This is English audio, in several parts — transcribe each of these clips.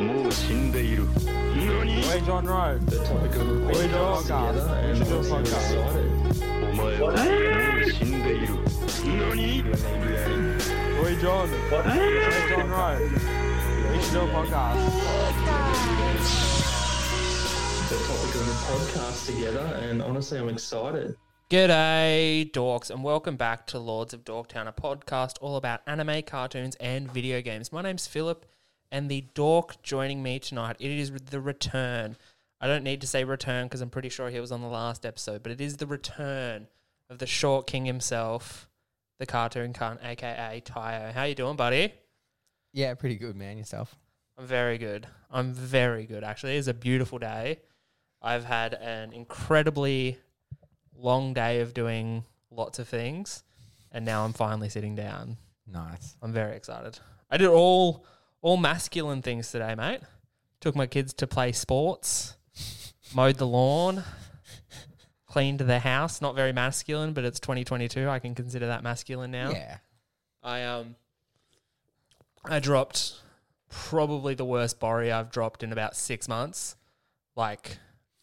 もう死んでいる何 Hey, John Rowe. the topic of the We do a podcast podcast. together, We and should do a obviously I'm podcast. excited. お前はもう死んでいる何 Hey, John. Hey, John Rowe. We should do a podcast. The topic of the podcast together, and honestly, I'm excited. G'day, dorks, and welcome back to Lords of Dorktown, a podcast all about anime, cartoons, and video games. My name's Philip, and the dork joining me tonight, it is the return. I don't need to say return because I'm pretty sure he was on the last episode, but it is the return of the short king himself, the cartoon cunt, aka Tayo. How you doing, buddy? Yeah, pretty good, man. Yourself? I'm very good. I'm very good, actually. It's a beautiful day. I've had an incredibly long day of doing lots of things, and now I'm finally sitting down. Nice. I'm very excited. I did all all masculine things today, mate. Took my kids to play sports, mowed the lawn, cleaned the house. Not very masculine, but it's 2022. I can consider that masculine now. Yeah. I um I dropped probably the worst borry I've dropped in about six months. Like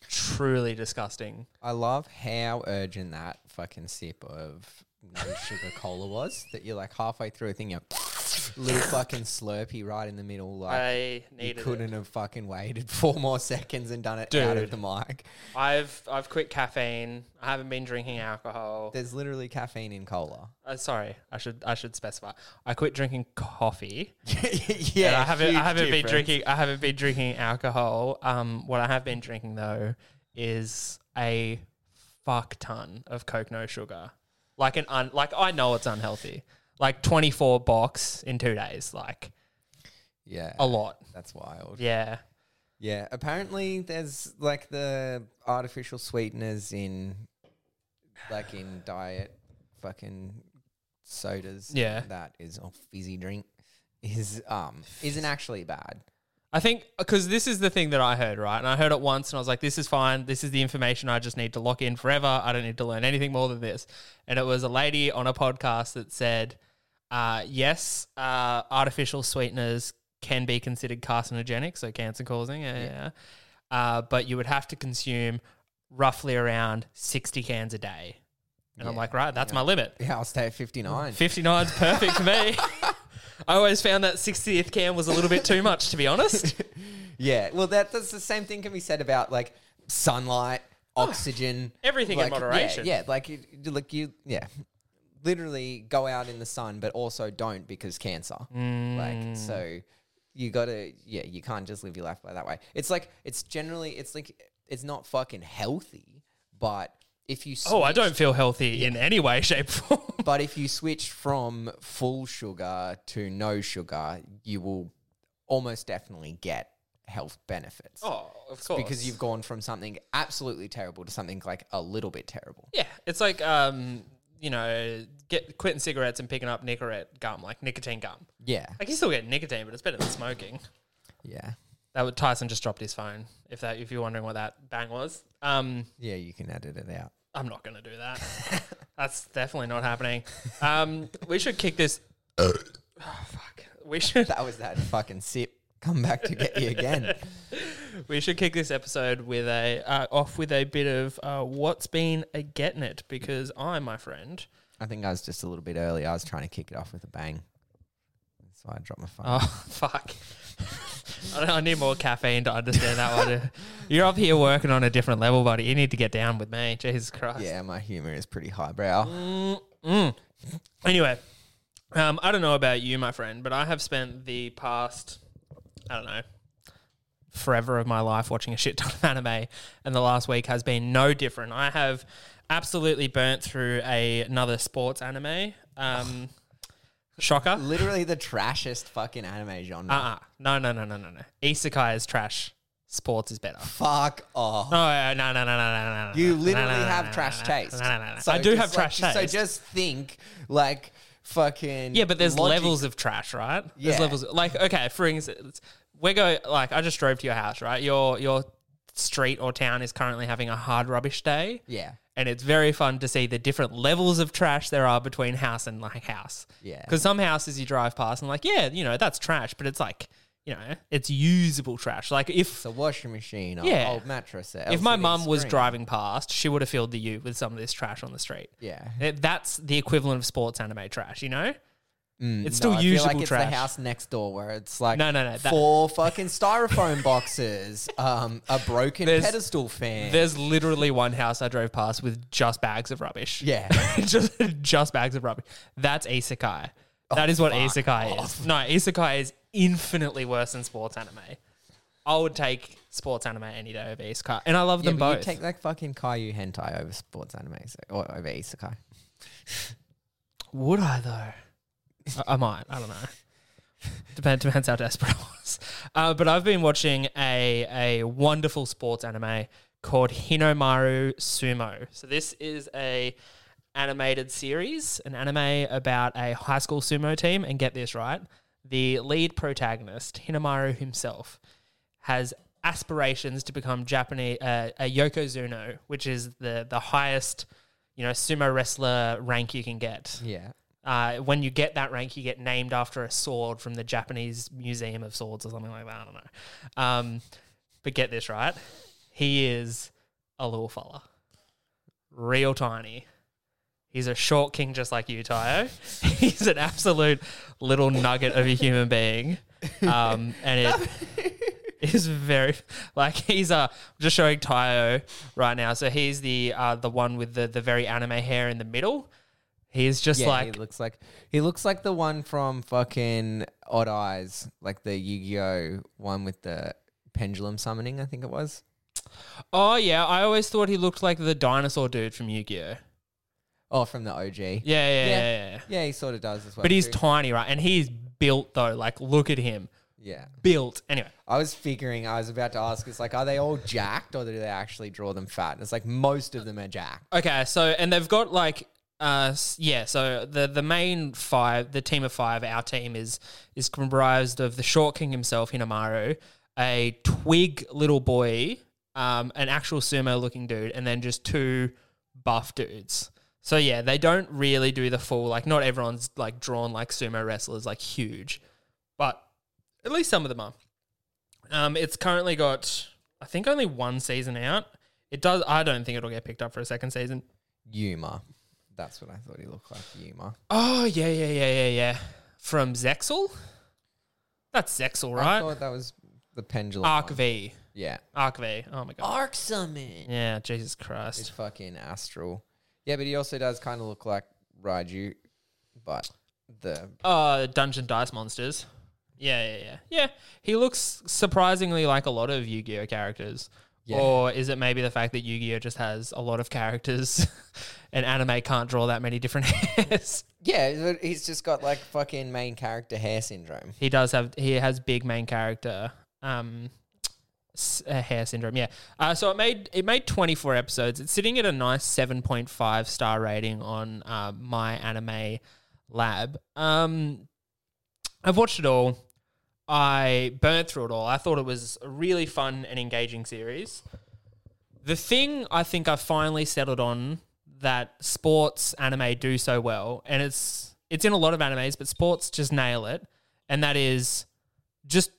truly disgusting. I love how urgent that fucking sip of no sugar cola was. That you're like halfway through a thing, you're little fucking slurpy right in the middle. Like I you couldn't it. have fucking waited four more seconds and done it out of the mic. I've I've quit caffeine. I haven't been drinking alcohol. There's literally caffeine in cola. Uh, sorry, I should I should specify. I quit drinking coffee. yeah, I haven't I haven't been drinking I haven't been drinking alcohol. Um, what I have been drinking though is a fuck ton of Coke no sugar. Like an un, like I know it's unhealthy. Like twenty four box in two days. Like Yeah, a lot. That's wild. Yeah. Yeah, apparently there's like the artificial sweeteners in like in diet fucking sodas. Yeah. That is a fizzy drink is um isn't actually bad. I think because this is the thing that I heard, right? And I heard it once and I was like, this is fine. This is the information I just need to lock in forever. I don't need to learn anything more than this. And it was a lady on a podcast that said, uh, yes, uh, artificial sweeteners can be considered carcinogenic, so cancer causing. Yeah, yeah. yeah. Uh, but you would have to consume roughly around 60 cans a day. And I'm like, right, that's my limit. Yeah, I'll stay at 59. 59 is perfect for me. I always found that 60th can was a little bit too much, to be honest. Yeah, well that that's the same thing can be said about like sunlight, oxygen, Everything in like, yeah, moderation. Yeah, like you, like you yeah. Literally go out in the sun but also don't because cancer. Mm. Like so you got to yeah, you can't just live your life by that way. It's like it's generally it's like it's not fucking healthy, but if you Oh, I don't feel healthy in any way, shape, form. but if you switch from full sugar to no sugar, you will almost definitely get health benefits. oh, of course. because you've gone from something absolutely terrible to something like a little bit terrible. yeah, it's like um, you know, get quitting cigarettes and picking up Nicorette gum, like nicotine gum. Yeah. Like you still get nicotine, but it's better than smoking. Yeah. That would Tyson just dropped his phone. If that, if you're wondering what that bang was, um, Yeah, you can edit it out. I'm not gonna do that. That's definitely not happening. Um, we should kick this. oh fuck. We should That was that fucking sip. Come back to get you again. we should kick this episode with a uh, off with a bit of uh, what's been a getting it because I, my friend. I think I was just a little bit early. I was trying to kick it off with a bang. So I dropped my phone. Oh fuck! I, I need more caffeine to understand that one. You're up here working on a different level, buddy. You need to get down with me. Jesus Christ. yeah, my humor is pretty highbrow. Mm, mm. Anyway, um, I don't know about you, my friend, but I have spent the past, I don't know, forever of my life watching a shit ton of anime, and the last week has been no different. I have absolutely burnt through a, another sports anime. Um, shocker. Literally the trashest fucking anime genre. Uh uh No, no, no, no, no, no. Isekai is trash. Sports is better. Fuck off. No, uh, no, no, no, no, no, no, no. You literally no, no, have no, trash no, taste. No, no, no. So I do have like- trash taste. So just think like fucking. Yeah, but there's logic- levels of trash, right? There's levels. Like, okay, for instance, we go like I just drove to your house, right? Your your street or town is currently having a hard rubbish day, Yeah. and it's very fun to see the different levels of trash there are between house and like house. Yeah. Because some houses you drive past and like, yeah, you know, that's trash, but it's like you know, it's usable trash. Like if It's a washing machine, or Yeah. old mattress. if my mum was driving past, she would have filled the U with some of this trash on the street. yeah, It- That's the equivalent of sports anime trash, you know? Mm, It's still no, I feel like usable it's the house next door where it's like No, no, no, that- four fucking styrofoam boxes, um, a broken There's- pedestal fan. There's literally one house I drove past with just bags of rubbish. yeah, just just bags of rubbish. That's isekai. That is what fuck isekai is. No, isekai is infinitely worse than sports anime. I would take sports anime any day over isekai, and I love yeah. them But you both. take like fucking Caillou hentai over sports anime so- or over isekai. would I though? I, I might. I don't know. Depend, depends how desperate I was. Uh, but I've been watching a a wonderful sports anime called Hinomaru Sumo. So this is a animated series, an anime about a high school sumo team. And get this right, the lead protagonist Hinomaru himself has aspirations to become Japanese uh, a yokozuna, which is the the highest you know sumo wrestler rank you can get. Yeah, Uh, when you get that rank, you get named after a sword from the Japanese Museum of Swords or something like that. I don't know. Um, but get this right, he is a little fella, real tiny. He's a short king, just like you, Tayo. He's an absolute little nugget of a human being, um, and it is very like he's uh just showing Tayo right now. So he's the uh the one with the the very anime hair in the middle. He's just yeah. like he looks like he looks like the one from fucking Odd Eyes, like the Yu-Gi-Oh one with the pendulum summoning. I think it was. Oh yeah, I always thought he looked like the dinosaur dude from Yu-Gi-Oh. Oh, from the OG. Yeah, yeah, yeah, yeah. yeah. Yeah, he sort of does as well. But he's too. tiny, right? And he's built though. Like, look at him, yeah. built. Anyway, I was figuring, I was about to ask, it's like, are they all jacked or do they actually draw them fat? And it's like most of them are jacked. okay. So, and they've got like, uh, yeah. So the the main five, the team of five, our team is is comprised of the short king himself, Hinomaru, a twig little boy, um, an actual sumo looking dude, and then just two buff dudes. So yeah, they don't really do the full like not everyone's like drawn like sumo wrestlers like huge, but at least some of them are. Um, it's currently got I think only one season out. It does. I don't think it'll get picked up for a second season. Yuma. That's what I thought he looked like. Yuma. Oh yeah, yeah, yeah, yeah, yeah. From Zexal. That's Zexal, right? I right? thought that was the pendulum. Arc one. V. Yeah. Arc V. Oh my god. Arc Summon. Yeah, Jesus It's Christ. fucking astral. Yeah, but he also does kind of look like Raiju, but the Uh, Dungeon Dice Monsters. Yeah, yeah, yeah. Yeah. He looks surprisingly like a lot of Yu Gi Oh characters. Yeah. Or is it maybe the fact that Yu Gi Oh just has a lot of characters and anime can't draw that many different hairs? yeah, he's just got like fucking main character hair syndrome. He does have, he has big main character. Um, s- uh, hair syndrome, yeah. Uh, so it made it made twenty four episodes. It's sitting at a nice seven point five star rating on uh, my anime lab. Um, I've watched it all. I burnt through it all. I thought it was a really fun and engaging series. The thing I think I finally settled on that sports anime do so well, and it's it's in a lot of animes, but sports just nail it, and that is just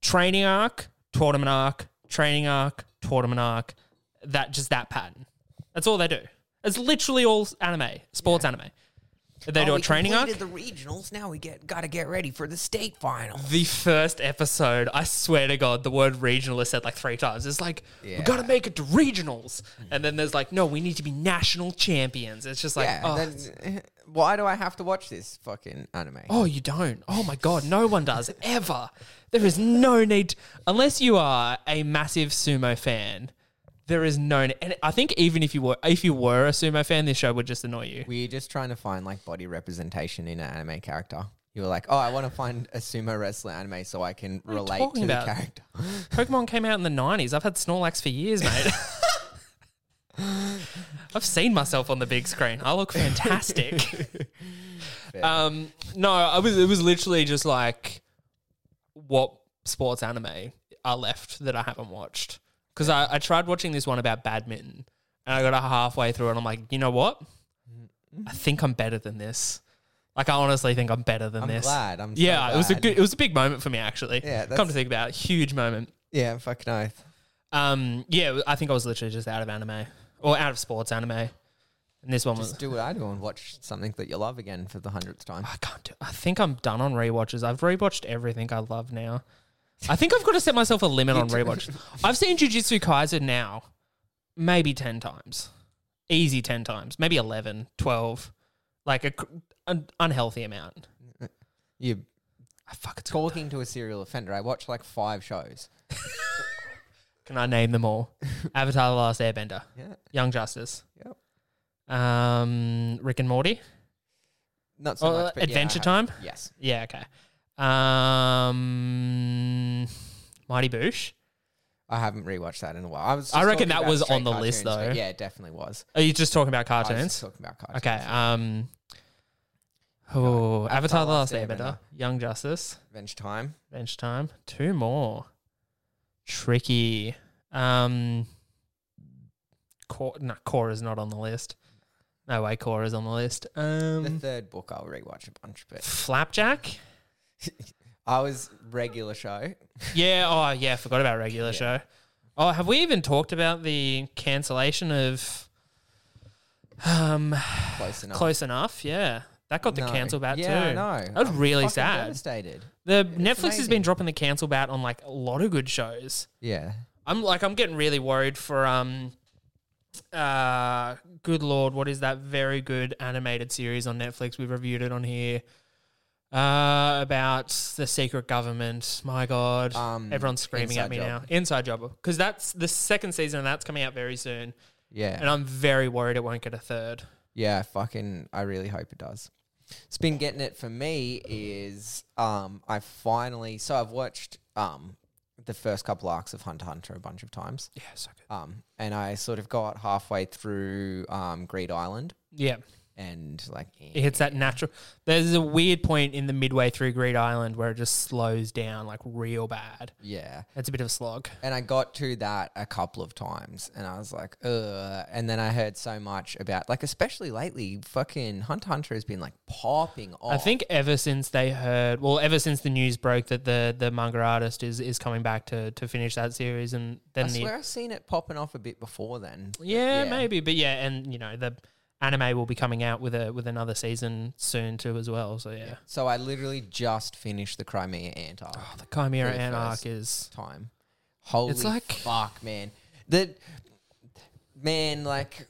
training arc, tournament arc, training arc, tournament arc. That just that pattern. That's all they do. It's literally all anime, sports anime. They oh, do a training arc. the regionals. Now we get got to get ready for the state final. The first episode, I swear to God, the word regional is said like three times. It's like, we Yeah. gotta make it to regionals. And then there's like, no, we need to be national champions. It's just like, yeah. oh, then, why do I have to watch this fucking anime? oh, you don't. Oh my God, no one does ever. There is no need, unless you are a massive sumo fan. There is no, and I think even if you were, if you were a sumo fan, this show would just annoy you. We're just trying to find like body representation in an anime character? You were like, oh, I want to find a sumo wrestler anime so I can are you relate talking to the character. Pokemon came out in the 90s. I've had Snorlax for years, mate. I've seen myself on the big screen. I look fantastic. um, no, I was it was literally just like what sports anime are left that I haven't watched. Because I, I tried watching this one about badminton and I got halfway through and I'm like, you know what? I think I'm better than this. Like I honestly think I'm better than I'm this. glad. I'm so yeah, it was a glad. good. It was a big moment for me actually. Yeah, come to think about it, huge moment. Yeah, fucking oath. Um, yeah, I think I was literally just out of anime or out of sports anime, and this one was. Just do what I do and watch something that you love again for the hundredth time. I can't do. I think I'm done on rewatches. I've rewatched everything I love now. I think I've got to set myself a limit on rewatch. I've seen Jujutsu Kaisen now, maybe ten times, easy ten times, maybe 11, 12. like a, an unhealthy amount. You Ah, fuck, it's talking to a serial offender. I watch like five shows. Can I name them all? Avatar: The Last Airbender, Yeah. Young Justice, Yep. um, Rick and Morty, Not so Oh, much. But Adventure yeah, I have- Time? Yes. Yeah, okay. Um, Mighty Boosh. I haven't rewatched that in a while. I was. I reckon that was on the list, cartoons, though. Yeah, it definitely was. Are you just talking about I was cartoons? just talking about cartoons. Okay. Um. Oh, Avatar: The Last Airbender, Young Justice, Adventure Time. Bench Time. Two more. Tricky. Um. Core, no, Core is not on the list. No way, Core is on the list. Um the Um. third book I'll rewatch a bunch, but Flapjack. I was regular show. Yeah. Oh, yeah. I forgot about regular show. Oh, have we even talked about the cancellation of um Close enough. close enough? Yeah, that got the No. cancel bat yeah, too. I know. That was I'm really fucking sad. Devastated. The Netflix has been dropping the cancel bat on like a lot of good shows. Yeah. I'm like I'm getting really worried for um uh good lord, what is that very good animated series on Netflix? We've reviewed it on here. Uh about the secret government. My god. Um, Everyone's screaming at Inside me Job. now. Inside Job. Because that's the second season and that's coming out very soon. Yeah. And I'm very worried it won't get a third. Yeah, fucking I really hope it does. It's been getting it for me is um I finally so I've watched um the first couple arcs of Hunter x Hunter a bunch of times. Yeah, so good. Um and I sort of got halfway through um Greed Island Yeah. And like It hits that natural. There's a weird point in the midway through Greed Island where it just slows down like real bad. yeah. It's a bit of a slog. And I got to that a couple of times and I was like, ugh. And then I heard so much about, like, especially lately, fucking Hunt Hunter has been like popping off. I think ever since they heard, well, ever since the news broke that the the manga artist is is coming back to to finish that series, and then I the swear I've seen it popping off a bit before then. But yeah, maybe, but yeah, and you know the anime will be coming out with a with another season soon too as well. So yeah, So I literally just finished the Chimera Ant arc oh, the Chimera For the Ant arc is time. Holy like- fuck, man. The man, like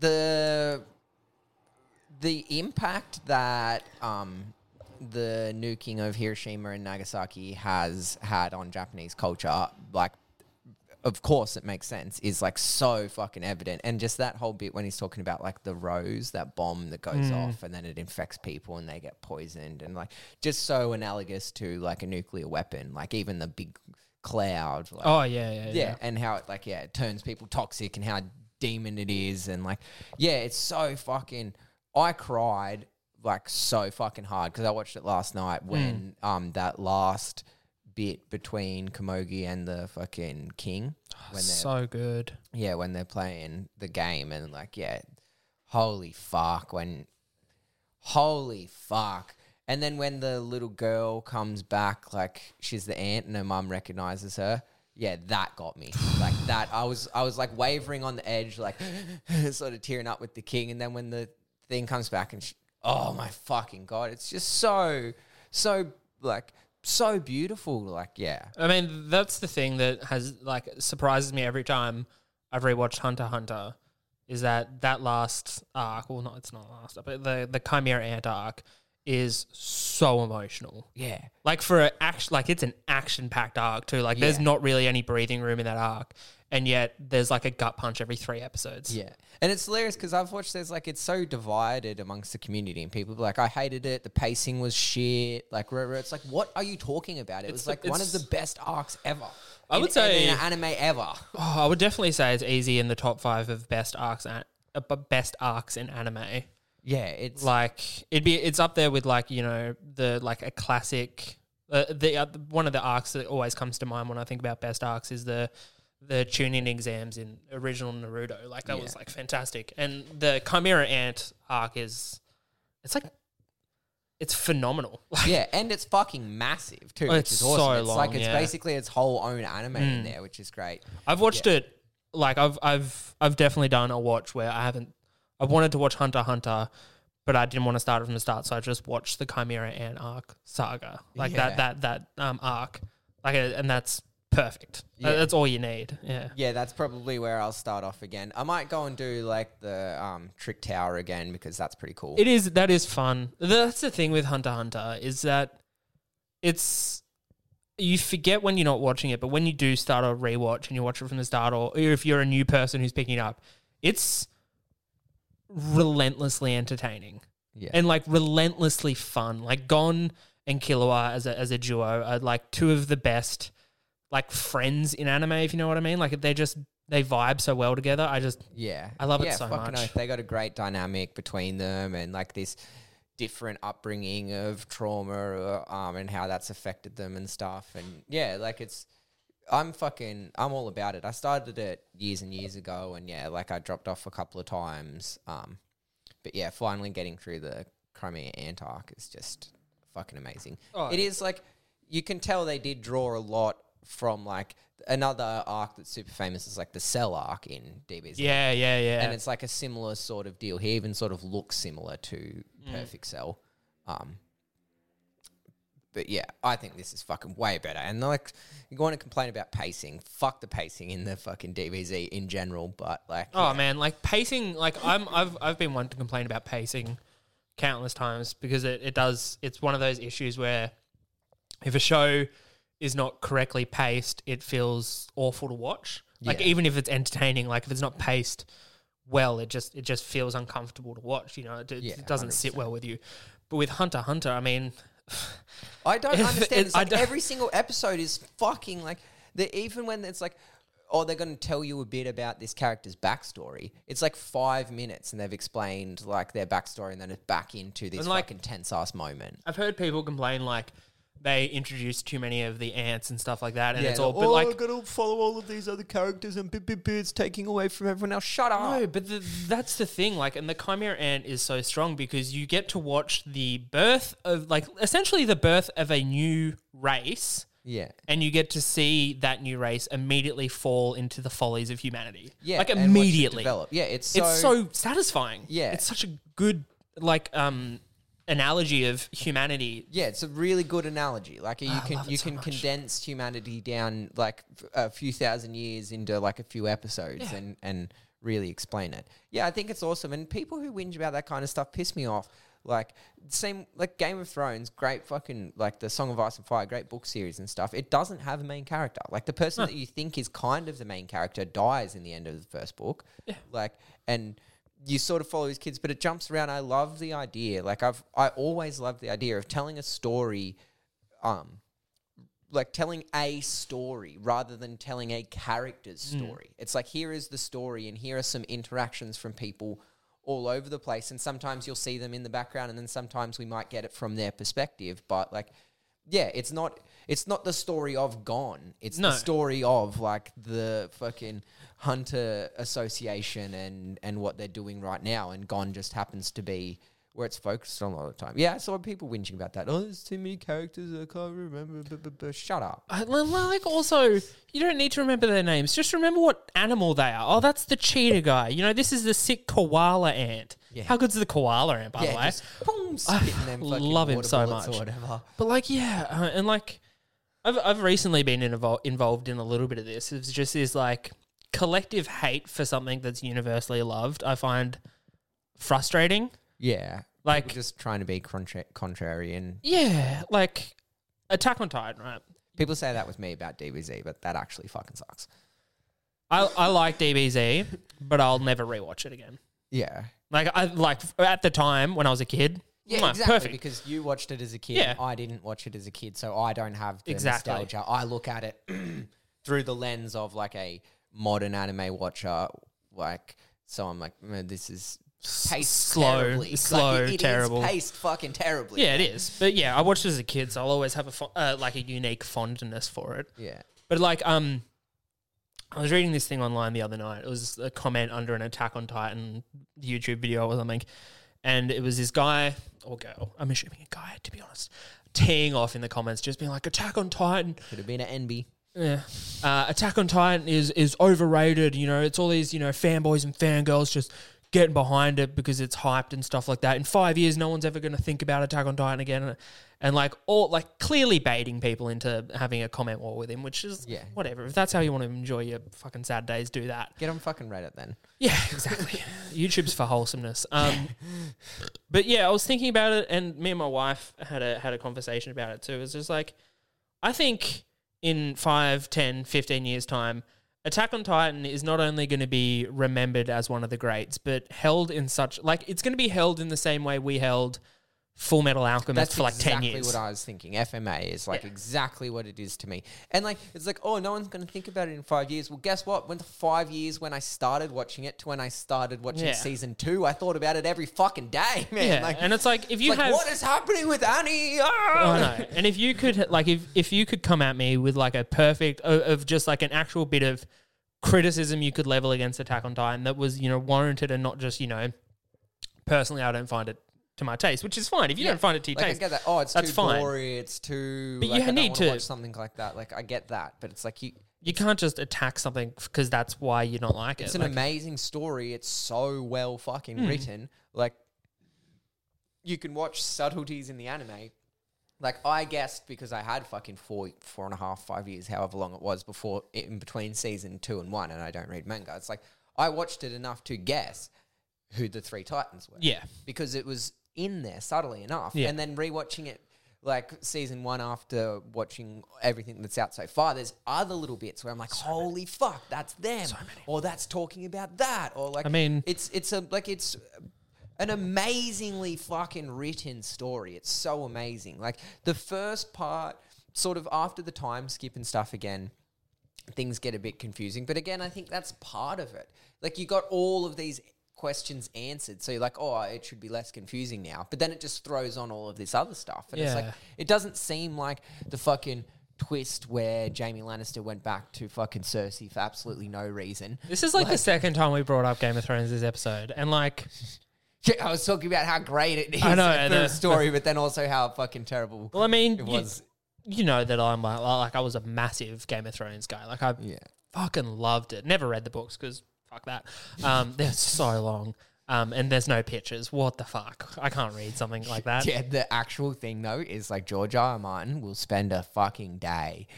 the the impact that um the nuking of Hiroshima and Nagasaki has had on Japanese culture, like of course it makes sense, is like so fucking evident. And just that whole bit when he's talking about like the rose, that bomb that goes off and then it infects people and they get poisoned and like just so analogous to like a nuclear weapon, like even the big cloud. Like, oh yeah yeah yeah, yeah. and how it like yeah, it turns people toxic and how demon it is and like yeah, it's so fucking I cried like so fucking hard because I watched it last night when um that last bit between Komugi and the fucking king when they're so good. yeah when they're playing the game and like yeah holy fuck when holy fuck. And then when the little girl comes back like she's the aunt and her mum recognizes her yeah that got me. Like that i was i was like wavering on the edge like sort of tearing up with the king. And then when the thing comes back and she, oh my fucking god it's just so so like so beautiful like yeah. I mean, that's the thing that has like surprises me every time I've rewatched Hunter Hunter is that that last arc, well, not it's not last, but the the Chimera Ant arc is so emotional. yeah Like for an action, like it's an action packed arc too. Like there's Yeah. not really any breathing room in that arc, and yet there's like a gut punch every three episodes. Yeah. And it's hilarious because I've watched there's like it's so divided amongst the community and people be like, I hated it, the pacing was shit. Like rah, rah. it's like, what are you talking about? It was like one of it's- the best arcs ever. I In- would say- in an anime ever. Oh, I would definitely say it's easy in the top five of best arcs, an- uh, best arcs in anime. Yeah, it's like it'd be it's up there with like you know the like a classic uh, the uh, one of the arcs that always comes to mind when I think about best arcs is the the chunin exams in original Naruto like that was like fantastic and the Chimera Ant arc is it's like it's phenomenal. Like, Yeah, and it's fucking massive too, which it's is awesome. so it's like it's yeah. Hmm. basically its whole own anime in there, which is great. I've watched it. Like I've I've I've definitely done a watch where I haven't. I wanted to watch Hunter Hunter, but I didn't want to start it from the start, so I just watched the Chimera Ant arc saga, like Yeah. that that that um arc, like uh, and that's perfect. That- Yeah. That's all you need. Yeah. Yeah, that's probably where I'll start off again. I might go and do like the um, Trick Tower again because that's pretty cool. It is that is fun. That's the thing with Hunter x Hunter is that it's you forget when you're not watching it, but when you do start a rewatch and you watch it from the start, or if you're a new person who's picking it up, it's relentlessly entertaining yeah, and like relentlessly fun. Like Gon and Killua as a as a duo are like two of the best like friends in anime, if you know what I mean. Like they just they vibe so well together. I just yeah, I love it so fucking much. oath. They got a great dynamic between them and like this different upbringing of trauma uh, um, and how that's affected them and stuff. And yeah, like it's. I'm fucking. I'm all about it. I started it years and years ago, and yeah, like I dropped off a couple of times. Um, but yeah, finally getting through the Chimera Ant arc is just fucking amazing. Oh, it is like you can tell they did draw a lot from like another arc that's super famous is like the Cell arc in DBZ. yeah yeah yeah. And it's like a similar sort of deal. He even sort of looks similar to Mm. Perfect Cell. Um, but yeah, I think this is fucking way better. And like, you want to complain about pacing? Fuck the pacing in the fucking DBZ in general. But like, Oh yeah. man, like pacing, like I'm I've I've been one to complain about pacing countless times because it, it does it's one of those issues where if a show is not correctly paced, it feels awful to watch. Like Yeah. even if it's entertaining, like if it's not paced well, it just it just feels uncomfortable to watch. You know, it, it doesn't sit well with you. But with Hunter Hunter, I mean, I don't understand. It's like don't- every single episode is fucking like the even when it's like, oh, they're going to tell you a bit about this character's backstory. It's like five minutes, and they've explained like their backstory, and then it's back into this And, like- fucking tense ass moment. I've heard people complain like they introduce too many of the ants and stuff like that, and it's all. oh, But like, I've got to follow all of these other characters, and bit, bit, bit, it's taking away from everyone else. Shut up. No, but the, that's the thing. Like, and the Chimera Ant is so strong because you get to watch the birth of, like, essentially the birth of a new race, Yeah. and you get to see that new race immediately fall into the follies of humanity. Yeah. like and watch it immediately. develop. Yeah, it's so, It's so satisfying. Yeah. it's such a good like um analogy of humanity. Yeah, it's a really good analogy. Like you can you so can much. condense humanity down like f- a few thousand years into like a few episodes and and really explain it. Yeah, I think it's awesome. And people who whinge about that kind of stuff piss me off. Like same like Game of Thrones, great fucking like the Song of Ice and Fire, great book series and stuff. It doesn't have a main character. Like the person that you think is kind of the main character dies in the end of the first book. Yeah. Like and you sort of follow his kids, but it jumps around. I love the idea. Like I've I always loved the idea of telling a story, um, like telling a story rather than telling a character's story. It's like here is the story, and here are some interactions from people all over the place. And sometimes you'll see them in the background, and then sometimes we might get it from their perspective. But like, yeah, it's not it's not the story of Gone. It's No. the story of like the fucking Hunter Association and and what they're doing right now. And Gone just happens to be where it's focused on a lot of the time. Yeah, I saw people whinging about that. Oh, there's too many characters. I can't remember. But shut up. I- Like also, you don't need to remember their names. Just remember what animal they are. Oh, that's the cheetah guy. You know, this is the sick koala ant. Yeah. How good's the koala ant, by the way? just boom, fucking love him so much. whatever. But like, yeah, uh, and like, I've I've recently been invol- involved in a little bit of this. It's just this like collective hate for something that's universally loved. I find frustrating. Yeah, Like- People just trying to be contra- contrarian. Yeah, like Attack on Titan, right? People say that with me about DBZ, but that actually fucking sucks. I I like DBZ, but I'll never rewatch it again. Yeah. Like I like at the time when I was a kid. Yeah, exactly. Perfect. Because you watched it as a kid. Yeah. I didn't watch it as a kid, so I don't have the Exactly. nostalgia. I look at it through the lens of like a modern anime watcher. Like, so I'm like, "Man, this is paced slow, terribly. Like, slow, it- it is terrible. paced fucking terribly. Yeah, it is. But yeah, I watched it as a kid, so I'll always have a fo- uh, like a unique fondness for it. Yeah. But like, um, I was reading this thing online the other night. It was a comment under an Attack on Titan YouTube video or something, and it was this guy or girl. I'm assuming a guy, to be honest, teeing off in the comments, just being like, "Attack on Titan." Could have been an NB. Yeah. Uh, Attack on Titan is is overrated. You know, it's all these you know fanboys and fangirls just getting behind it because it's hyped and stuff like that. In five years, no one's ever going to think about Attack on Titan again, and, and like all like clearly baiting people into having a comment war with him, which is Yeah. whatever. If that's how you want to enjoy your fucking sad days, do that. Get on fucking Reddit then. Yeah, exactly. YouTube's for wholesomeness. Um, but yeah, I was thinking about it, and me and my wife had a had a conversation about it too. It's just like, I think in 5, 10, 15 years' time, Attack on Titan is not only going to be remembered as one of the greats, but held in such like it's going to be held in the same way we held Full Metal Alchemist That's for like exactly ten years. That's exactly what I was thinking. FMA is like Yeah. exactly what it is to me. And like it's like, oh, no one's going to think about it in five years. Well, guess what? When the five years when I started watching it to when I started watching Yeah. season two, I thought about it every fucking day, man. yeah, Like, and it's like if you like, have what is happening with Annie? Oh, I know. And if you could, like, if if you could come at me with like a perfect of, of just like an actual bit of criticism you could level against Attack on Titan that was you know warranted and not just you know, personally I don't find it to my taste, which is fine. If you Yeah. don't find it to your Like I taste, get that. Oh, it's that's too fine. gory. It's too. But like, you I don't need wanna to- watch something like that. Like I get that, but it's like you. you can't just attack something because that's why you don't like it. It's it. an Like, amazing story. It's so well fucking Hmm. written. Like you can watch subtleties in the anime. Like I guessed because I had fucking four, four and a half, five years, however long it was before in between season two and one, and I don't read manga. It's like I watched it enough to guess who the three titans were. yeah, because it was in there subtly enough. Yeah. And then rewatching it like season one after watching everything that's out so far, there's other little bits where I'm like, holy fuck, that's them. Or that's talking about that. Or like I mean- it's it's a like it's an amazingly fucking written story. It's so amazing. Like the first part, sort of after the time skip and stuff again, things get a bit confusing. But again, I think that's part of it. Like you got all of these questions answered, so you're like, oh, it should be less confusing now. But then it just throws on all of this other stuff, and it's like it doesn't seem like the fucking twist where Jaime Lannister went back to fucking Cersei for absolutely no reason. this is like, the second time we brought up Game of Thrones this episode, and like Yeah, I was talking about how great it is I know, like, for know. story, but then also how fucking terrible Well, I mean, it you- was. You, know that I'm like, like I was a massive Game of Thrones guy. Like I Yeah. fucking loved it. Never read the books because fuck that. Um, they're so long. Um, and there's no pictures. What the fuck? I can't read something like that. Yeah, the actual thing though is like George R. R. Martin will spend a fucking day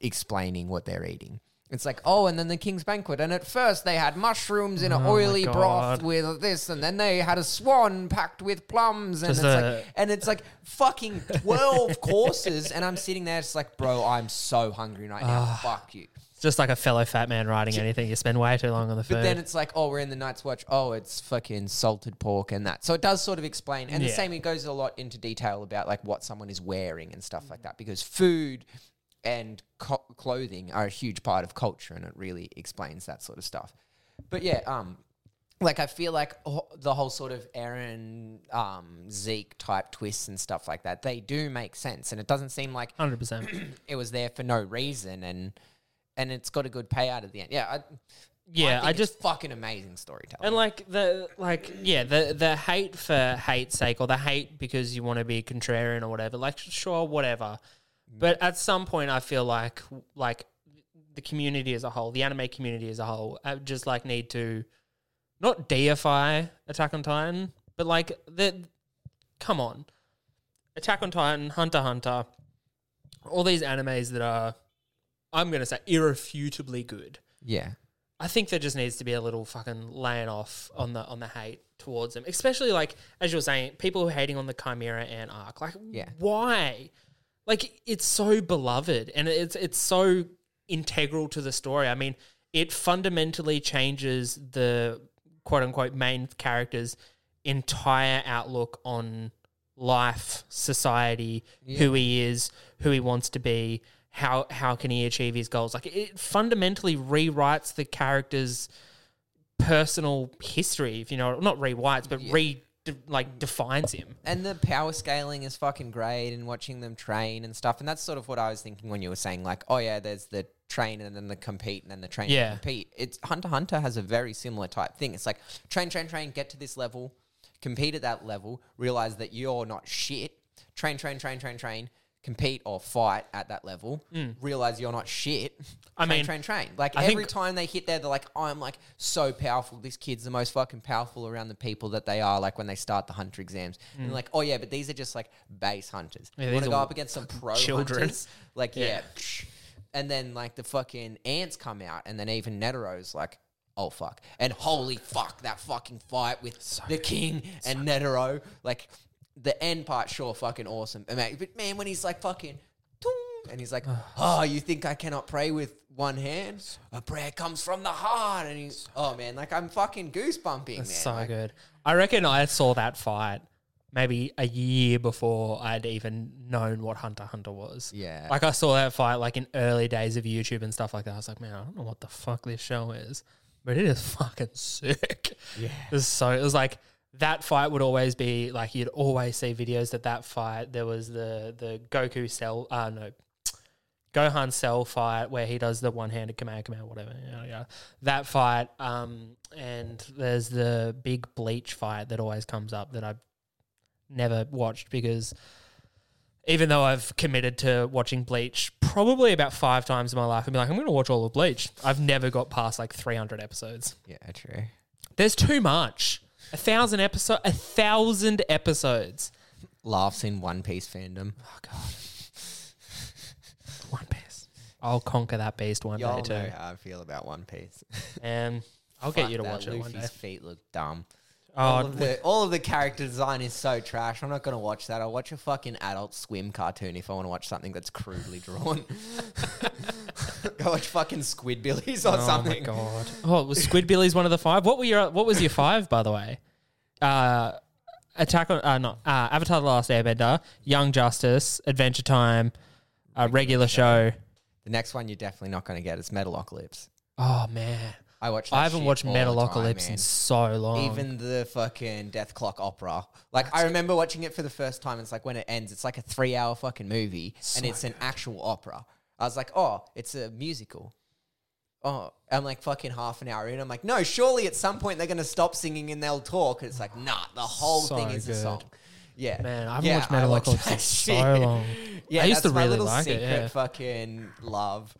explaining what they're eating. It's like, oh, and then the king's banquet, and at first they had mushrooms in an Oh oily broth with this, and then they had a swan packed with plums, and Just it's the- like, and it's like fucking twelve courses, and I'm sitting there, just like, bro, I'm so hungry right now. Ah. Fuck you. Just like a fellow fat man writing anything. You spend way too long on the food. But then it's like, oh, we're in the Night's Watch. Oh, it's fucking salted pork and that. So it does sort of explain. And the same, it goes a lot into detail about like what someone is wearing and stuff like that. Because food and co- clothing are a huge part of culture, and it really explains that sort of stuff. But yeah, um, like I feel like ho- the whole sort of Eren, um, Zeke type twists and stuff like that, they do make sense, and it doesn't seem like hundred percent. it was there for no reason, and and it's got a good payout at the end. Yeah, I, Yeah, I it's just fucking amazing storytelling. and like the like yeah the the hate for hate's sake or the hate because you want to be contrarian or whatever. Like sure, whatever. But at some point, I feel like like the community as a whole, the anime community as a whole, uh, just like need to not deify Attack on Titan, but like the come on, Attack on Titan, Hunter Hunter, all these animes that are, I'm gonna say irrefutably good. yeah, I think there just needs to be a little fucking laying off on the on the hate towards them, especially like as you were saying, people who are hating on the Chimera Ant arc. Like, Yeah. why? Like, it's so beloved and it's it's so integral to the story. I mean, it fundamentally changes the quote unquote main character's entire outlook on life, society, who he is, who he wants to be, how how can he achieve his goals. Like it fundamentally rewrites the character's personal history, if you know, not rewrites, but re de- like defines him. and the power scaling is fucking great, and watching them train and stuff. And that's sort of what I was thinking when you were saying, like, oh yeah, there's the train and then the compete and then the train Yeah. and compete. It's Hunter Hunter has a very similar type thing. It's like train, train, train, get to this level. compete at that level, realize that you're not shit, train, train, train, train, train, compete or fight at that level, realize you're not shit. Mm. I train, mean, train, train. Like I every time they hit there, they're like, I'm like so powerful. This kid's the most fucking powerful around the people that they are. Like when they start the hunter exams, and they're like, oh yeah, but these are just like base hunters. Mm. Yeah, want to go up against some pro children. hunters? Like yeah. Yeah. And then like the fucking ants come out, and then even Netero's like, oh fuck, and holy fuck, that fucking fight with the king and Netero, like the end part, sure, fucking awesome. And man- But man, when he's like fucking, and he's like, oh, you think I cannot pray with one hand? A prayer comes from the heart, and he's, oh man, like I'm fucking goosebumping, man. so Like, good. I reckon I saw that fight maybe a year before I'd even known what Hunter Hunter was. Yeah. Like I saw that fight like in early days of YouTube and stuff like that. I was like, man, I don't know what the fuck this show is, but it is fucking sick. Yeah. It was so it was like that fight would always be like you'd always see videos that that fight. There was the the Goku cell, uh no, Gohan Cell fight where he does the one handed Kamehameha, whatever. Yeah, yeah. That fight, um, and there's the big Bleach fight that always comes up that I've never watched because even though I've committed to watching Bleach probably about five times in my life, I'd be like, I'm going to watch all of Bleach. I've never got past like 300 episodes. yeah, true. There's too much. A thousand episode, a thousand episodes. Laughs in One Piece fandom. Oh god. One Piece. I'll conquer that beast one Y'all day know too, how I feel about One Piece. and I'll get Fuck you to that, watch it one Luffy's day. feet look dumb. All, Oh, of the, all of the character design is so trash. I'm not going to watch that. I'll watch a fucking adult swim cartoon if I want to watch something that's crudely drawn. Go watch fucking Squidbillies or something. oh something. my god. Oh, was Squidbillies one of the five? What were your What was your five, by the way? Uh, Attack on uh, not uh, Avatar: The Last Airbender, Young Justice, Adventure Time, uh, regular show. The next one you're definitely not going to get is Metalocalypse. Oh man, I watched. That I haven't watched all the time, Metalocalypse in so long. Even the fucking Dethklok opera. Like I remember watching it for the first time. It's like when it ends, it's like a three-hour fucking movie, and it's an actual opera. I was like, oh, it's a musical. Oh, I'm like fucking half an hour in. I'm like, no, surely at some point they're gonna stop singing and they'll talk. And it's like, nah, the whole So thing is a good. song. Yeah, Man, I haven't Yeah, watched Metalocalypse in so long. Yeah, I used that's to my really little like it, secret yeah. fucking love.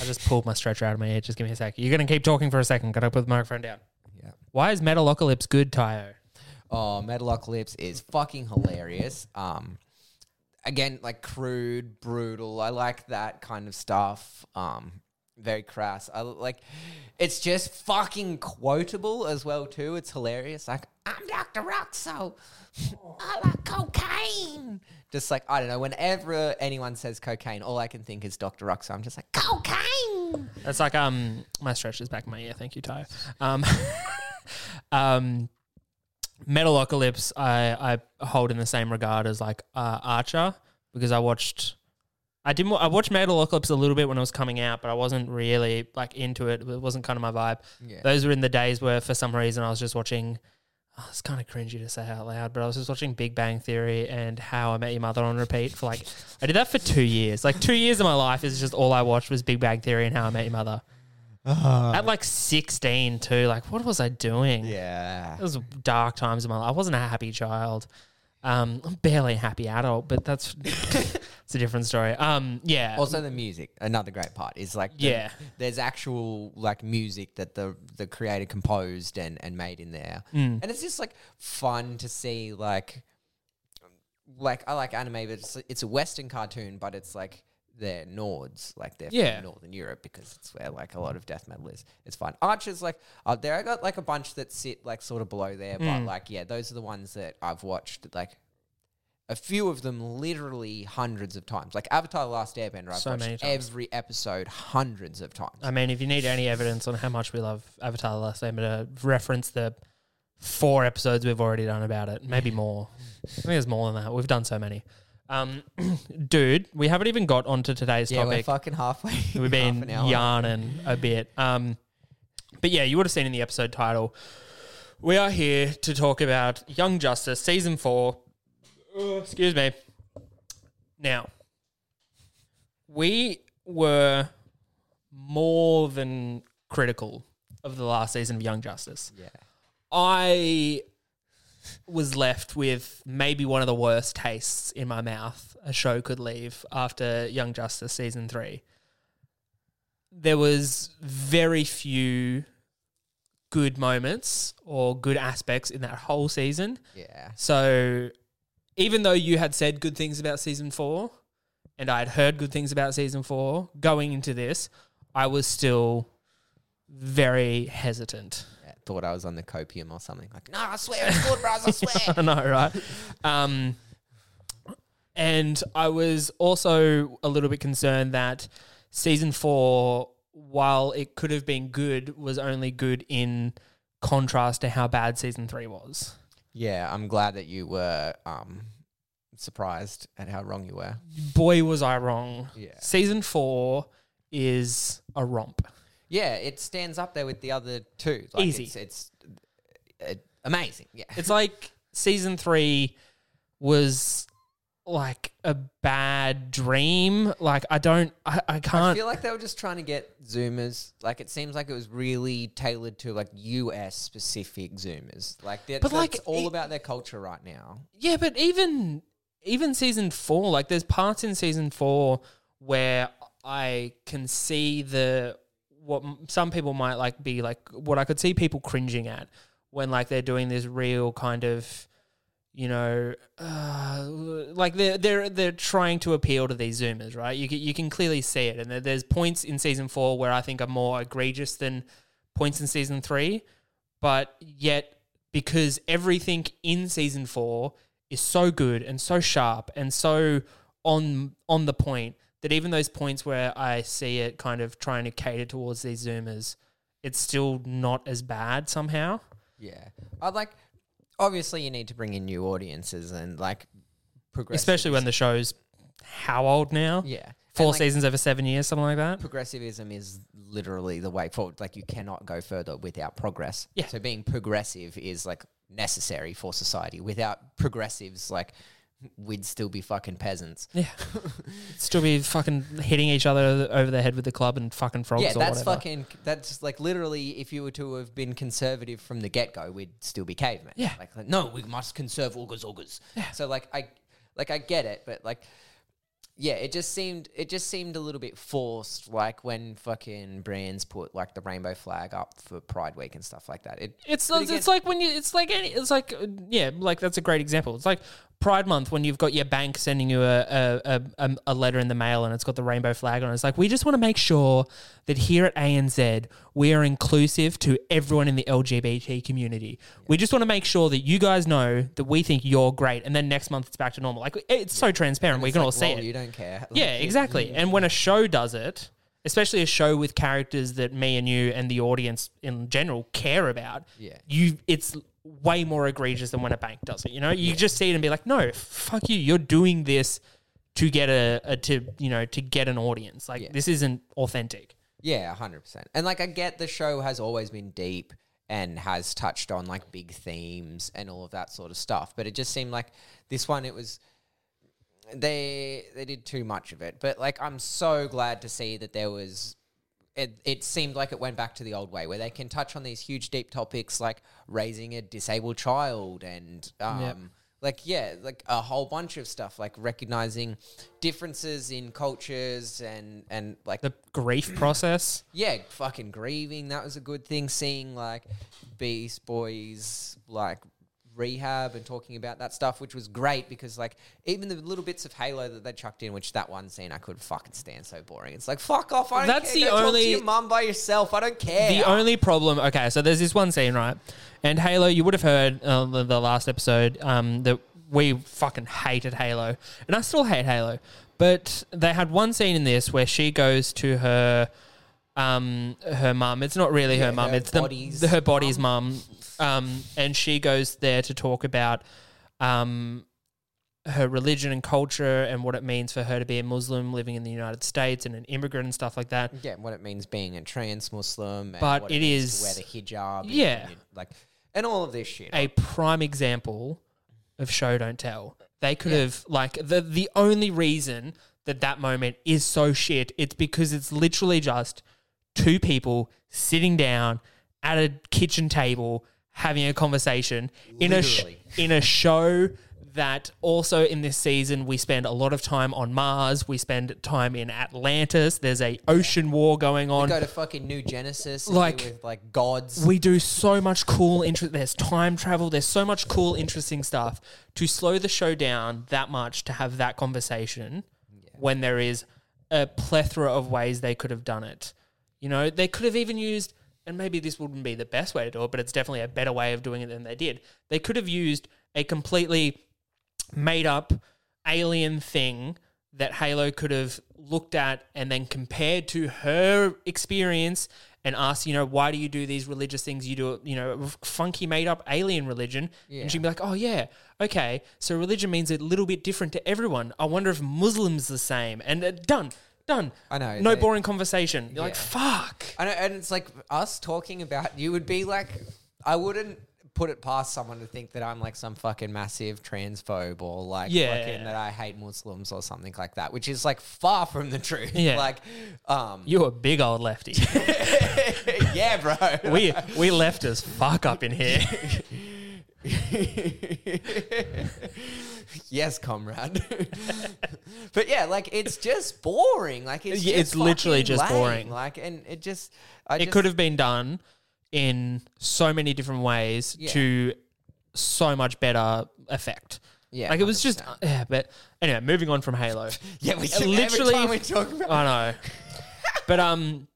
I just pulled my stretcher out of my ear. Just give me a sec. You're gonna keep talking for a second. Gotta put the microphone down. Yeah. Why is Metalocalypse good, Tayo? Oh, Metalocalypse is fucking hilarious. Um, again, like crude, brutal. I like that kind of stuff. Um, very crass. I like. It's just fucking quotable as well too. It's hilarious. Like I'm Doctor Rockso. I like cocaine. Just like I don't know. Whenever anyone says cocaine, all I can think is Doctor Rock. So I'm just like cocaine. That's like um my stretcher's back in my ear. Thank you, Ty. Um, um, Metalocalypse I I hold in the same regard as like uh, Archer because I watched. I didn't. I watched Metalocalypse a little bit when it was coming out, but I wasn't really like into it. It wasn't kind of my vibe. Yeah. Those were in the days where, for some reason, I was just watching. Oh, it's kind of cringy to say out loud, but I was just watching Big Bang Theory and How I Met Your Mother on repeat for like. I did that for two years. Like two years of my life is just all I watched was Big Bang Theory and How I Met Your Mother. Uh. At like sixteen, too. Like, what was I doing? Yeah. It was dark times in my life. I wasn't a happy child. Um, I'm barely a happy adult, but that's it's a different story. Um, yeah. Also, the music, another great part is like, the- Yeah. there's actual like music that the the creator composed and and made in there, Mm. and it's just like fun to see. Like, like I like anime, but it's it's a Western cartoon, but it's like they're Nords, like they're Yeah. from Northern Europe because it's where like a lot of death metal is. It's fine. Archer's like up there. I got like a bunch that sit like sort of below there, but Mm. like yeah, those are the ones that I've watched like. A few of them literally hundreds of times. Like Avatar The Last Airbender, I've So many watched times. every episode hundreds of times. I mean, if you need any evidence on how much we love Avatar: The Last Airbender, reference the four episodes we've already done about it. Maybe more. I think there's more than that. We've done so many. Um, dude, we haven't even got onto today's yeah, we're topic. fucking halfway. We've half been an hour. yarning a bit. Um, but yeah, you would have seen in the episode title. We are here to talk about Young Justice season four. Uh, excuse me. Now, we were more than critical of the last season of Young Justice. Yeah. I was left with maybe one of the worst tastes in my mouth a show could leave after Young Justice season three. There was very few good moments or good aspects in that whole season. Yeah. So even though you had said good things about season four and I had heard good things about season four going into this, I was still very hesitant. Thought I was on the copium or something. Like, no, I swear it's good, bros. I swear. I know, right? Um, and I was also a little bit concerned that season four, while it could have been good, was only good in contrast to how bad season three was. yeah, I'm glad that you were um, surprised at how wrong you were. Boy, was I wrong. Yeah. Season four is a romp. Yeah, it stands up there with the other two. Like, Easy. It's, it's uh, amazing. Yeah. It's like season three was like a bad dream. Like I don't, I, I I can't. feel like they were just trying to get Zoomers. Like it seems like it was really tailored to like US specific Zoomers. Like that, But, like, all it- about their culture right now. Yeah, but even even season four, like there's parts in season four where I can see the what some people might like be like what I could see people cringing at when like they're doing this real kind of you know uh, like they're they're they're trying to appeal to these zoomers right? You can, you can clearly see it. And there's points in season 4 where I think are more egregious than points in season 3 but yet because everything in season 4 is so good and so sharp and so on on the point that even those points where I see it kind of trying to cater towards these zoomers it's still not as bad somehow Yeah, I'd like. Obviously, you need to bring in new audiences and like progress. especially when the show's how old now? yeah Four like, seasons over seven years, something like that. Progressivism is literally the way forward. Like you cannot go further without progress. Yeah. So being progressive is like necessary for society. Without progressives, like we'd still be fucking peasants. Yeah, still be fucking hitting each other over the head with the club and fucking frogs. yeah, or that's whatever. fucking. That's like literally, if you were to have been conservative from the get go, we'd still be cavemen. Yeah. like, like, no, we must conserve augurs, augurs. So like I, like I get it, but like, yeah, it just seemed it just seemed a little bit forced. Like when fucking brands put like the rainbow flag up for Pride Week and stuff like that. It It's it's again- like when you it's like any it's like uh, yeah like that's a great example. It's like Pride Month when you've got your bank sending you a a, a, a letter in the mail and it's got the rainbow flag on it. It's like we just want to make sure that here at ANZ we are inclusive to everyone in the LGBT community. We just want to make sure that you guys know that we think you're great, and then next month it's back to normal. Like it's so transparent, we can like, all see lol, it. You don't care. Yeah, Like, exactly. And when a show does it, especially a show with characters that me and you and the audience in general care about, Yeah. you it's way more egregious than when a bank does it. You know, you just see it and be like, no, fuck you. You're doing this to get a, a to you know to get an audience. Like Yeah. this isn't authentic. Yeah, hundred percent. And like I get the show has always been deep and has touched on like big themes and all of that sort of stuff, but it just seemed like this one it was they they did too much of it. But like I'm so glad to see that there was it, it seemed like it went back to the old way where they can touch on these huge deep topics like raising a disabled child and um Yep. like yeah like a whole bunch of stuff like recognizing differences in cultures and and like The grief process. yeah, fucking grieving. That was a good thing. Seeing like Beast Boys like rehab and talking about that stuff, which was great because like even the little bits of Halo that they chucked in, which that one scene I could fucking stand so boring. It's like fuck off. I don't That's care. the Go talk to only- your mum by yourself. I don't care. The only problem, okay, so there's this one scene, right? And Halo, you would have heard uh, the, the last episode um, that we fucking hated Halo, and I still hate Halo. But they had one scene in this where she goes to her, um, her mum. It's not really Yeah, her mum. her It's the, body's the her body's mum. Um, and she goes there to talk about, um, her religion and culture and what it means for her to be a Muslim living in the United States and an immigrant and stuff like that. yeah, what it means being a trans Muslim, and But what it means to wear the hijab. Yeah. you- like and all of this shit. a prime example of show don't tell. They could Yeah. have like the the only reason that that moment is so shit. It's because it's literally just two people sitting down at a kitchen table having a conversation in a sh- in a show that also in this season we spend a lot of time on Mars. We spend time in Atlantis. There's a ocean war going on. Go to fucking New Genesis, and Like- like with like gods. we do so much cool interest there's time travel there's so much cool interesting stuff to slow the show down that much to have that conversation when there is a plethora of ways they could have done it you know they could have even used and maybe this wouldn't be the best way to do it but it's definitely a better way of doing it than they did they could have used a completely made up alien thing that Halo could have looked at and then compared to her experience and asked, you know, why do you do these religious things? You do, you know, funky made up alien religion. Yeah. And she'd be like, oh, yeah, okay. So religion means a little bit different to everyone. I wonder if Muslims the same. And uh, done, done. I know, No they- boring conversation. You're like, Yeah. fuck. I know, and it's like us talking about. You would be like, I wouldn't put it past someone to think that I'm like some fucking massive transphobe or like Yeah. fucking that I hate Muslims or something like that, which is like far from the truth. Yeah. like, um, You're a big old lefty. yeah, bro. we we left as fuck up in here. yes, comrade. but yeah, like it's just boring. Like it's Yeah, it's literally just lame. boring. Like, and it just, I it just, could have been done in so many different ways Yeah. to so much better effect. Yeah, like it was just 100%. yeah. But anyway, moving on from Halo. Yeah, we literally- literally. Every time we talk about I know, but um,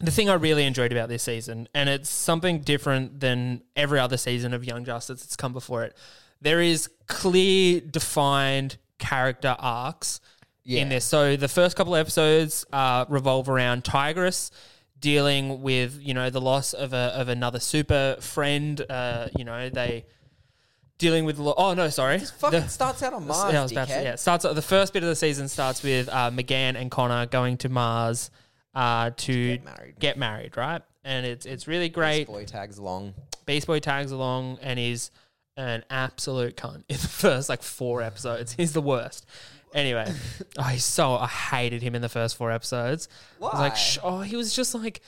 the thing I really enjoyed about this season, and it's something different than every other season of Young Justice that's come before it. There is clear, defined character arcs Yeah. in this. So the first couple of episodes uh, revolve around Tigress dealing with you know the loss of a of another super friend. Uh, you know they dealing with lo- oh no sorry fucking The- starts out on Mars, yeah, about to- yeah, starts the first bit of the season starts with uh, M'gann and Connor going to Mars uh, to Get married. get married, right? And it's it's really great. Beast Boy tags along. Beast Boy tags along and is an absolute cunt in the first like four episodes. He's the worst. Anyway, oh, he's so I hated him in the first four episodes. I was like, Why? sh- oh, he was just like,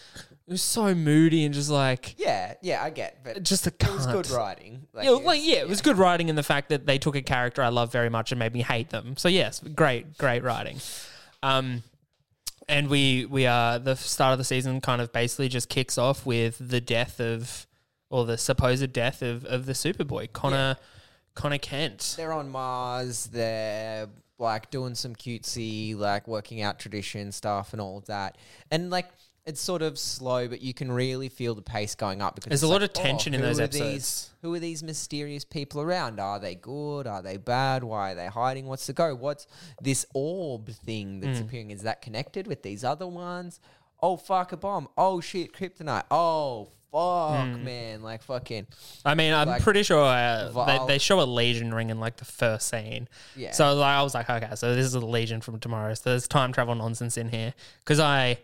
he was so moody and just like, Yeah, yeah, I get, but just a it was good writing. Like, Yeah, it's- like yeah, it was good writing in the fact that they took a character I love very much and made me hate them. So yes, great, great writing. Um, and we we are the start of the season kind of basically just kicks off with the death of or the supposed death of of the Superboy Connor Connor Kent. They're on Mars. They're like doing some cutesy, like working out tradition stuff and all of that. And like it's sort of slow, but you can really feel the pace going up because There's it's a lot of tension in who those are episodes. These, who are these mysterious people around? Are they good? Are they bad? Why are they hiding? What's the go? What's this orb thing that's Hmm. appearing? Is that connected with these other ones? Oh fuck a bomb! Oh shit, kryptonite! Oh fuck, Hmm. man! Like fucking I mean, I'm Like, pretty sure uh, they, they show a Legion ring in like the first scene. Yeah. So like, I was like, okay, so this is the Legion from tomorrow. So there's time travel nonsense in here because I,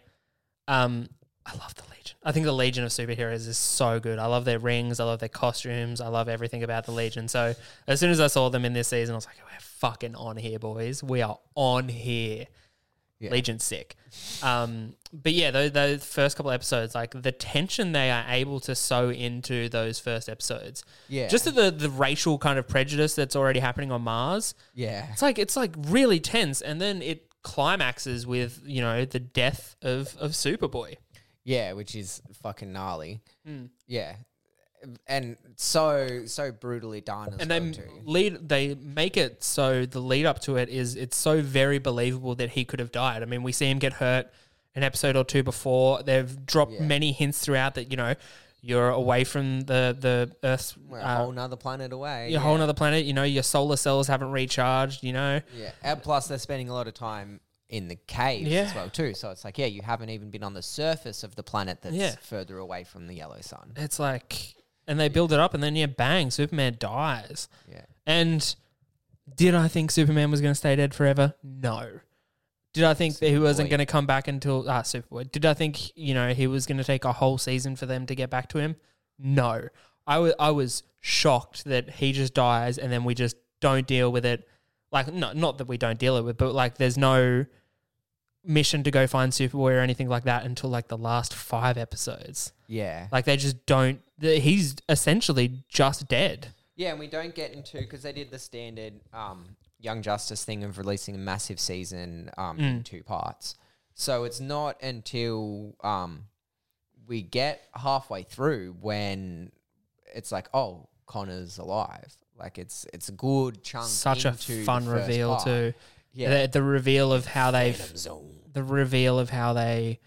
um, I love the Legion. I think the Legion of superheroes is so good. I love their rings. I love their costumes. I love everything about the Legion. So as soon as I saw them in this season, I was like, we're fucking on here, boys. We are on here. Yeah. Legion's sick. Um, but yeah, those, those first couple episodes, like the tension they are able to sew into those first episodes. Yeah. Just the the racial kind of prejudice that's already happening on Mars. yeah. It's like it's like really tense, and then it climaxes with you know the death of of Superboy. Yeah, which is fucking gnarly. Hmm. Yeah, and so so brutally done as and well they too. lead they make it so the lead up to it is it's so very believable that he could have died. I mean, we see him get hurt an episode or two before. They've dropped Yeah. many hints throughout that you know you're away from the the Earth's We're a uh, whole nother planet away. your whole other planet. You know, your solar cells haven't recharged. You know, Yeah, and plus they're spending a lot of time in the caves Yeah. as well too. So it's like, yeah, you haven't even been on the surface of the planet that's Yeah. further away from the yellow sun. it's like, and they build it up, and then yeah, bang, Superman dies. Yeah, And did I think Superman was going to stay dead forever? No. Did I think that he wasn't Superboy. going to come back until ah Superboy? Did I think you know he was going to take a whole season for them to get back to him? No. I wa- I was shocked that he just dies and then we just don't deal with it. Like no, not that we don't deal with it with, but like there's no mission to go find Superboy or anything like that until like the last five episodes. Yeah. Like they just don't. the- He's essentially just dead. Yeah, and we don't get into because they did the standard um, Young Justice thing of releasing a massive season um, in two parts. So it's not until um, we get halfway through when it's like, oh, Connor's alive. Like it's it's a good chunk. Such a fun reveal part. too. Yeah. The, the reveal of how they've the reveal of how they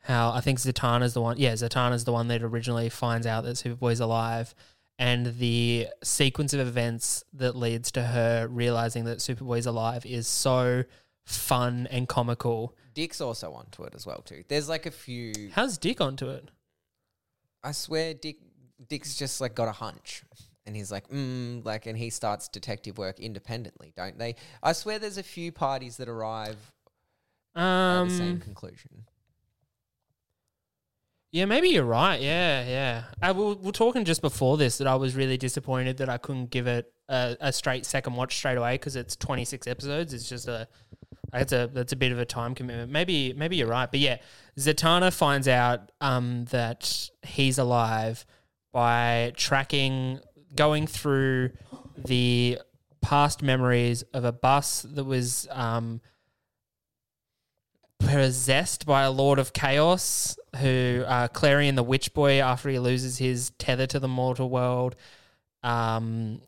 how I think Zatanna's the one yeah, Zatanna's the one that originally finds out that Superboy's alive and the sequence of events that leads to her realizing that Superboy's alive is so fun and comical. Dick's also onto it as well too. There's like a few. How's Dick onto it? I swear, Dick Dick's just like got a hunch, and he's like, mm, like, and he starts detective work independently, don't they? I swear, there's a few parties that arrive at the same Um, conclusion. yeah, maybe you're right. Yeah, yeah. I, we we're talking just before this that I was really disappointed that I couldn't give it a, a straight second watch straight away because it's 26 episodes. It's just a That's a that's a bit of a time commitment. Maybe maybe you're right, but yeah, Zatanna finds out um, that he's alive by tracking, going through the past memories of a bus that was um, possessed by a lord of chaos, who uh, Klarion the Witch Boy, after he loses his tether to the mortal world, um,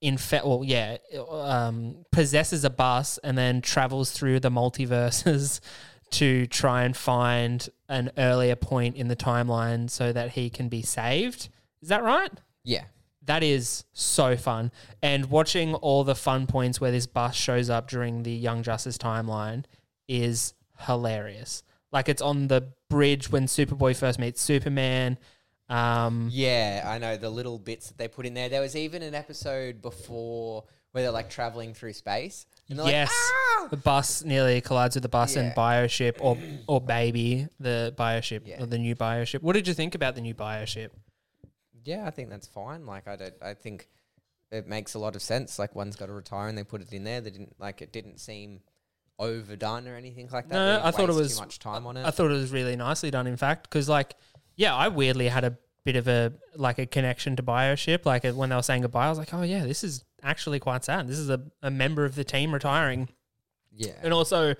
in fa- well, yeah, um, possesses a bus and then travels through the multiverses to try and find an earlier point in the timeline so that he can be saved. Is that right? Yeah. That is so fun. And watching all the fun points where this bus shows up during the Young Justice timeline is hilarious. Like it's on the bridge when Superboy first meets Superman. Um, Yeah, I know the little bits that they put in there. There was even an episode before where they're like traveling through space. And yes, like, "Ah!" the bus nearly collides with the bus and Bioship or or Baby, the Bioship Yeah. or the new Bioship. What did you think about the new Bioship? Yeah, I think that's fine. Like I don't I think it makes a lot of sense. Like one's got to retire and they put it in there. They didn't like it didn't seem overdone or anything like that. No, I thought it was too much time on it. I thought it was really nicely done, in fact, because like, yeah, I weirdly had a bit of a like a connection to Bioship. Like when they were saying goodbye, I was like, oh yeah, this is actually quite sad. This is a, a member of the team retiring, yeah. and also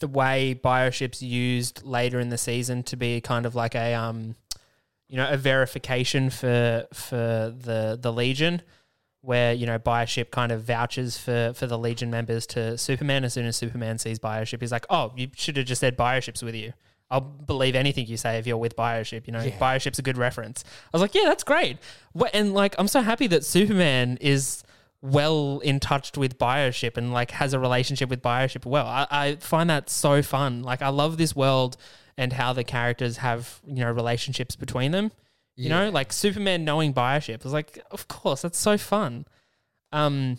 the way Bioship's used later in the season to be kind of like a um, you know, a verification for for the the Legion. Where you know Bioship kind of vouches for for the Legion members to Superman. As soon as Superman sees Bioship, he's like, "Oh, you should have just said Bioship's with you." I'll believe anything you say if you're with Bioship. You know, Yeah. Bioship's a good reference. I was like, yeah, that's great. And like, I'm so happy that Superman is well in touch with Bioship and like has a relationship with Bioship. Well, I, I find that so fun. Like, I love this world and how the characters have you know relationships between them. You know, like Superman knowing Bioship. I was like, of course, that's so fun. Um,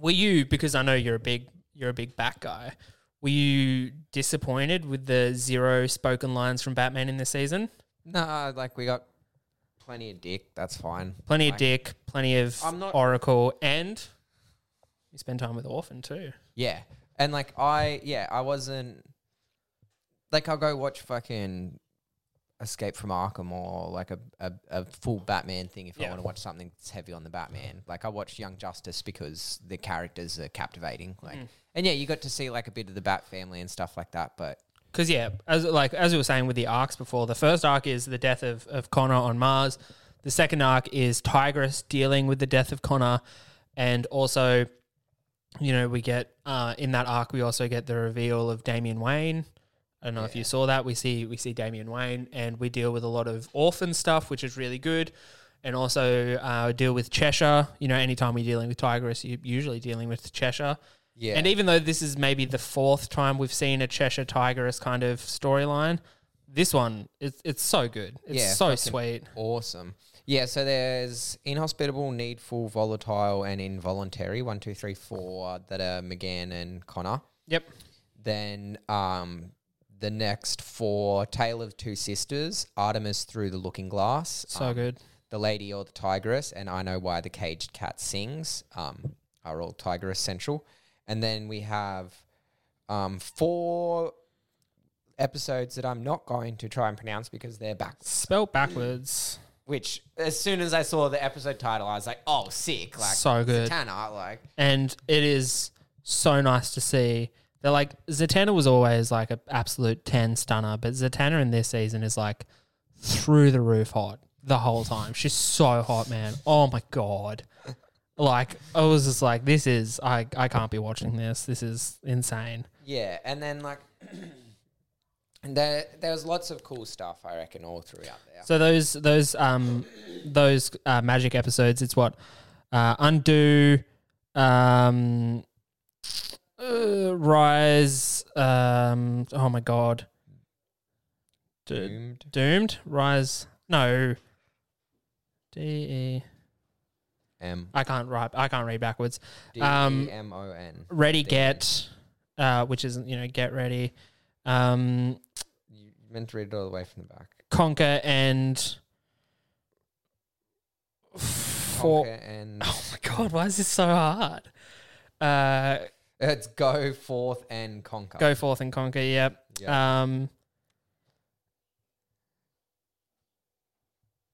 were you because I know you're a big you're a big Bat guy? Were you disappointed with the zero spoken lines from Batman in this season? No, like we got plenty of dick. That's fine. Plenty Like, of Dick, plenty of I'm not- Oracle, and you spend time with Orphan too. Yeah, and like I, yeah, I wasn't like I'll go watch fucking Escape from Arkham or like a, a, a full Batman thing if I Yeah. want to watch something that's heavy on the Batman. Like I watched Young Justice because the characters are captivating. Like, Mm. and yeah, you got to see like a bit of the Bat family and stuff like that. But Because yeah, as like as we were saying with the arcs before, the first arc is the death of, of Connor on Mars. The second arc is Tigress dealing with the death of Connor, and also, you know, we get uh, in that arc we also get the reveal of Damian Wayne. I don't know if you saw that. We see we see Damian Wayne, and we deal with a lot of orphan stuff, which is really good. And also uh, deal with Cheshire. You know, anytime we're dealing with Tigress, you're usually dealing with Cheshire. yeah, And even though this is maybe the fourth time we've seen a Cheshire Tigress kind of storyline, this one it's it's so good. It's Yeah, so sweet. Awesome. Yeah, so there's inhospitable, needful, volatile, and involuntary. One, two, three, four that are M'gann and Connor. Yep. Then um, the next four Tale of Two Sisters, Artemis Through the Looking Glass. So um, good. The Lady or the Tigress, and I Know Why the Caged Cat Sings um, are all Tigress central. And then we have um, four episodes that I'm not going to try and pronounce because they're backwards. Spelt backwards. Which, as soon as I saw the episode title, I was like, "Oh, sick!" Like So good. Zatanna, like and it is so nice to see. They're like Zatanna was always like an absolute ten stunner, but Zatanna in this season is like through the roof hot the whole time. She's so hot, man. Oh my god! Like I was just like, this is I I can't be watching this. This is insane. yeah. And then like, there there was lots of cool stuff I reckon all throughout there. So those those um those uh, magic episodes, it's what uh, undo, um, uh, rise. Um, oh my god, D- Doomed. doomed. Rise. No. D E. M I can't write. I can't read backwards. D Um, E M O N. Ready, get, uh, which is you know get ready. Um, You meant to read it all the way from the back. conquer and. For, Conquer and Oh my god, why is this so hard? Uh, it's go forth and conquer. go forth and conquer. Yep. Yeah. Um.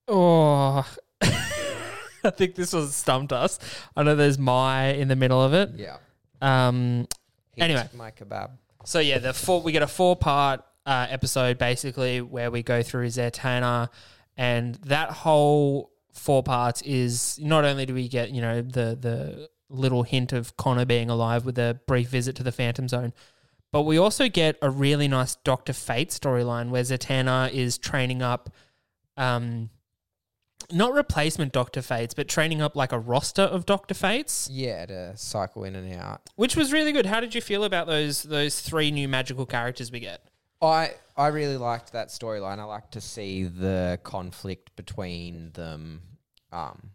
Oh, I think this was stumped us. I know there's my in the middle of it. yeah. Um. Heat Anyway. my kebab. So yeah, the four we get a four part uh, episode basically where we go through Zatanna, and that whole four parts is not only do we get you know the the little hint of Connor being alive with a brief visit to the Phantom Zone, but we also get a really nice Doctor Fate storyline where Zatanna is training up, um, not replacement Doctor Fates, but training up like a roster of Doctor Fates Yeah, to cycle in and out. which was really good. How did you feel about those those three new magical characters we get? I I really liked that storyline. I like to see the conflict between them, um,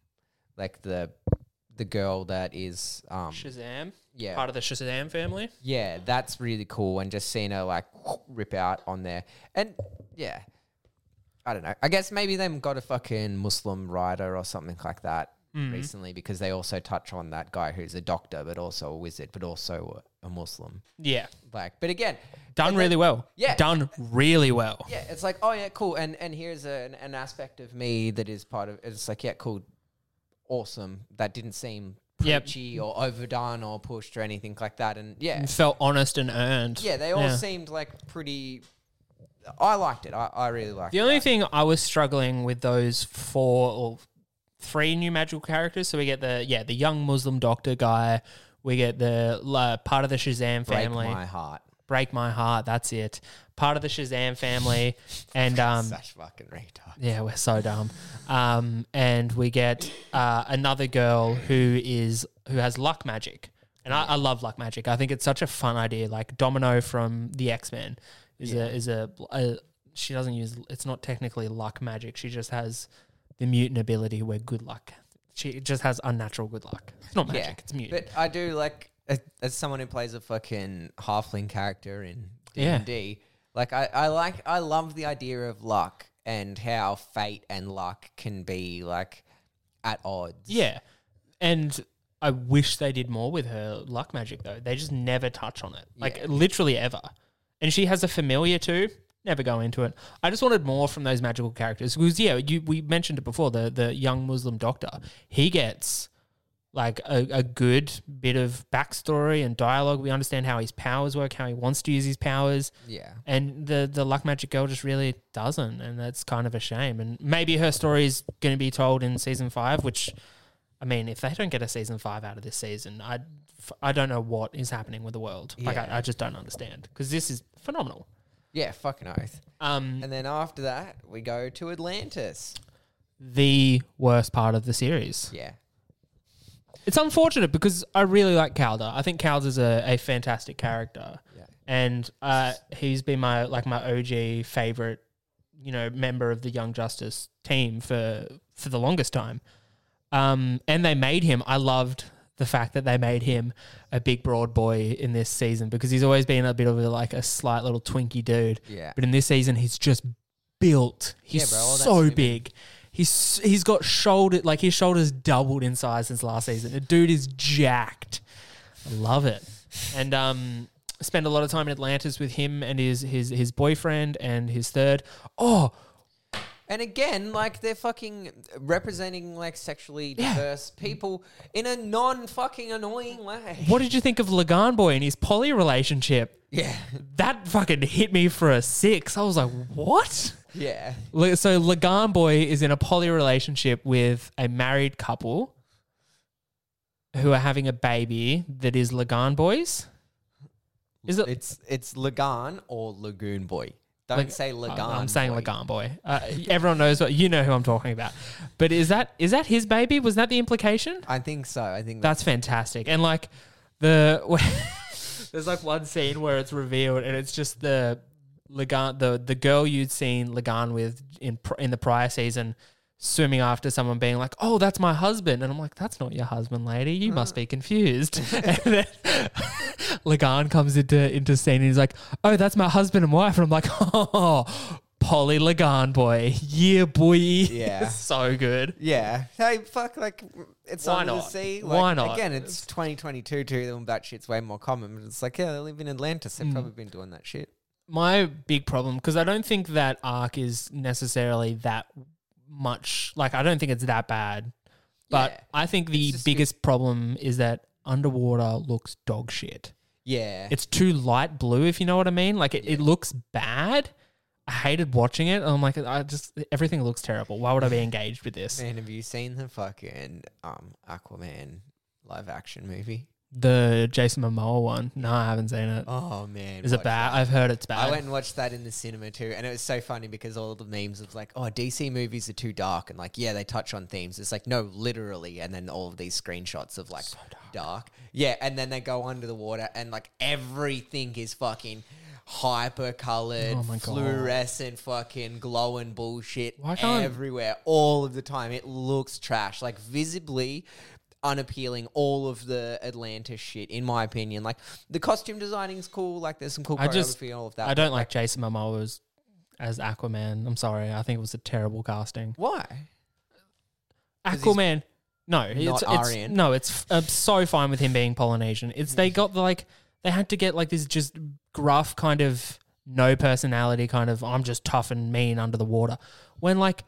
like the the girl that is um Shazam, yeah part of the Shazam family. yeah that's really cool and just seeing her like rip out on there and yeah I don't know I guess maybe them got a fucking Muslim writer or something like that Mm-hmm. recently because they also touch on that guy who's a doctor but also a wizard but also a, a Muslim Yeah, like but again done and really then- well. Yeah. done really well. Yeah, it's like, oh yeah, cool. And and here's an, an aspect of me that is part of it's like, yeah, cool, awesome. That didn't seem Yep. preachy or overdone or pushed or anything like that. And yeah, felt honest and earned. yeah, they all seemed like pretty. I liked it. I, I really liked. It. The only that. thing I was struggling with those four or three new magical characters. So we get the yeah the young Muslim doctor guy. We get the uh, part of the Shazam break family. my heart. Break my heart. That's it. Part of the Shazam family, and um, Such fucking. Yeah, we're so dumb. Um, and we get uh, another girl who is who has luck magic, and I, I love luck magic. I think it's such a fun idea. Like Domino from the X Men is a is a, a she doesn't use it's not technically luck magic. She just has the mutant ability where good luck. She just has unnatural good luck. It's not magic. Yeah, it's mutant. But I do like as, as someone who plays a fucking halfling character in D Yeah. and D. Like I, I like I love the idea of luck and how fate and luck can be like at odds. Yeah. And I wish they did more with her luck magic though. They just never touch on it. Like Yeah. literally ever. And she has a familiar too. Never go into it. I just wanted more from those magical characters. Because yeah, you we mentioned it before, the the young Muslim doctor. He gets like a, a good bit of backstory and dialogue. We understand how his powers work, how he wants to use his powers. Yeah. And the the luck magic girl just really doesn't, and that's kind of a shame. And maybe her story is going to be told in season five, which, I mean, if they don't get a season five out of this season, I I don't know what is happening with the world. Like Yeah. I, I just don't understand because this is phenomenal. Yeah, fucking oath. Um, And then after that, we go to Atlantis. the worst part of the series. Yeah. It's unfortunate because I really like Calder. I think Calder's a, a fantastic character. Yeah. And uh, he's been my like my OG favorite, you know, member of the Young Justice team for for the longest time. Um, and they made him. I loved the fact that they made him a big broad boy in this season because he's always been a bit of a, like a slight little twinky dude. Yeah. But in this season, he's just built. He's bro, so big. He's he's got shoulder like his shoulders doubled in size since last season. The dude is jacked. I love it. And um, spend a lot of time in Atlantis with him and his his his boyfriend and his third. Oh, And again, like they're fucking representing like sexually diverse people in a non fucking annoying way. what did you think of Lagan Boy and his poly relationship? Yeah. That fucking hit me for a six. I was like, what? Yeah. Le- So Lagan Boy is in a poly relationship with a married couple who are having a baby that is Lagan Boys. Is it? It's it's Lagan or Lagoon Boy. Don't Lag- say Lagan. I'm saying boy. Lagan Boy. Uh, everyone knows what you know who I'm talking about. But is that is that his baby? Was that the implication? I think so. I think That's fantastic. And like the there's like one scene where it's revealed and it's just the Lagan the the girl you'd seen Lagan with in in the prior season swimming after someone being like, "Oh, that's my husband." And I'm like, "That's not your husband, lady. You must be confused." and then Lagan comes into into scene and he's like, "Oh, that's my husband and wife." And I'm like, "Oh, Polly Lagan boy. Yeah, boy. Yeah. so good." Yeah. Hey, fuck, like, it's Why not? the sea. Why not? Again, it's 2022 too, that shit's way more common. But it's like, yeah, they live in Atlantis. Mm. They've probably been doing that shit. my big problem because I don't think that arc is necessarily that much. Like I don't think it's that bad, but Yeah. I think the biggest problem is that underwater looks dog shit. Yeah. It's too light blue, if you know what I mean. Like it, it looks bad. I hated watching it. I'm like, I just everything looks terrible. Why would I be engaged with this? Man, have you seen the fucking um, Aquaman live action movie? The Jason Momoa one? No, I haven't seen it. Oh, man. Is it watch bad? that. I've heard it's bad. I went and watched that in the cinema too, and it was so funny because all the memes of like, "Oh, DC movies are too dark," and like, yeah, they touch on themes. It's like, no, literally, and then all of these screenshots of like dark. yeah, and then they go under the water, and like everything is fucking hyper colored, Oh my God. fluorescent, fucking glowing bullshit Why can't- everywhere, all of the time. It looks trash, like visibly unappealing all of the Atlantis shit in my opinion like the costume designing's cool like there's some cool I just- choreography and all of that I don't like Jason Momoa as, as Aquaman. I'm sorry. I think it was a terrible casting. why Aquaman. No, it's, not it's Aryan. no, it's uh, so fine with him being Polynesian. It's they got the, like they had to get like this just gruff kind of no personality kind of I'm just tough and mean under the water. When like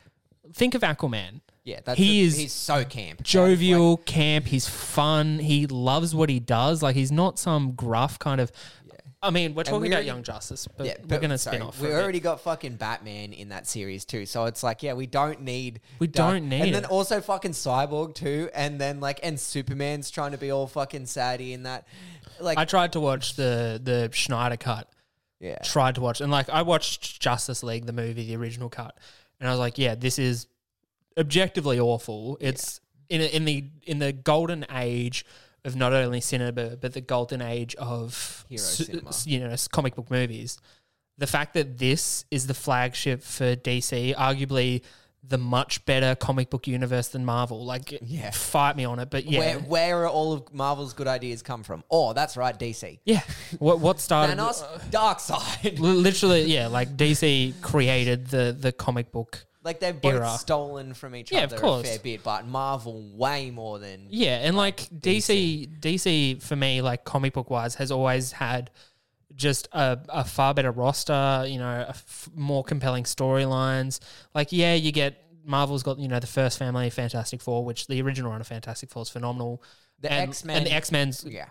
think of Aquaman, yeah that's He the- is he's so camp jovial, camp. He's fun. He loves what he does. Like he's not some gruff kind of. Yeah. I mean, we're talking we about already- Young Justice, but yeah, we're gonna sorry, spin off. We already got fucking Batman in that series too, so it's like, yeah, we don't need. We don't need And then it. also fucking Cyborg too, and then like, and Superman's trying to be all fucking saddy in that. Like, I tried to watch the the Snyder cut. yeah, tried to watch and like I watched Justice League the movie the original cut and I was like yeah this is objectively awful it's in a, in the in the golden age of not only cinema but the golden age of Hero su- cinema. s- you know comic book movies the fact that this is the flagship for DC arguably the much better comic book universe than Marvel like Yeah. fight me on it but yeah Where where are all of Marvel's good ideas come from? Oh, that's right, DC. yeah what what started Thanos, Darkseid. Literally yeah like DC created the the comic book Like they've both Era. stolen from each Yeah, of other course. a fair bit, but Marvel way more than Yeah, and like DC, DC for me, like comic book wise, has always had just a, a far better roster. You know, a f- more compelling storylines. Like, yeah, you get Marvel's got you know the first family, Fantastic Four, which the original run of Fantastic Four is phenomenal. The and, X-Men- and the X Men's Yeah.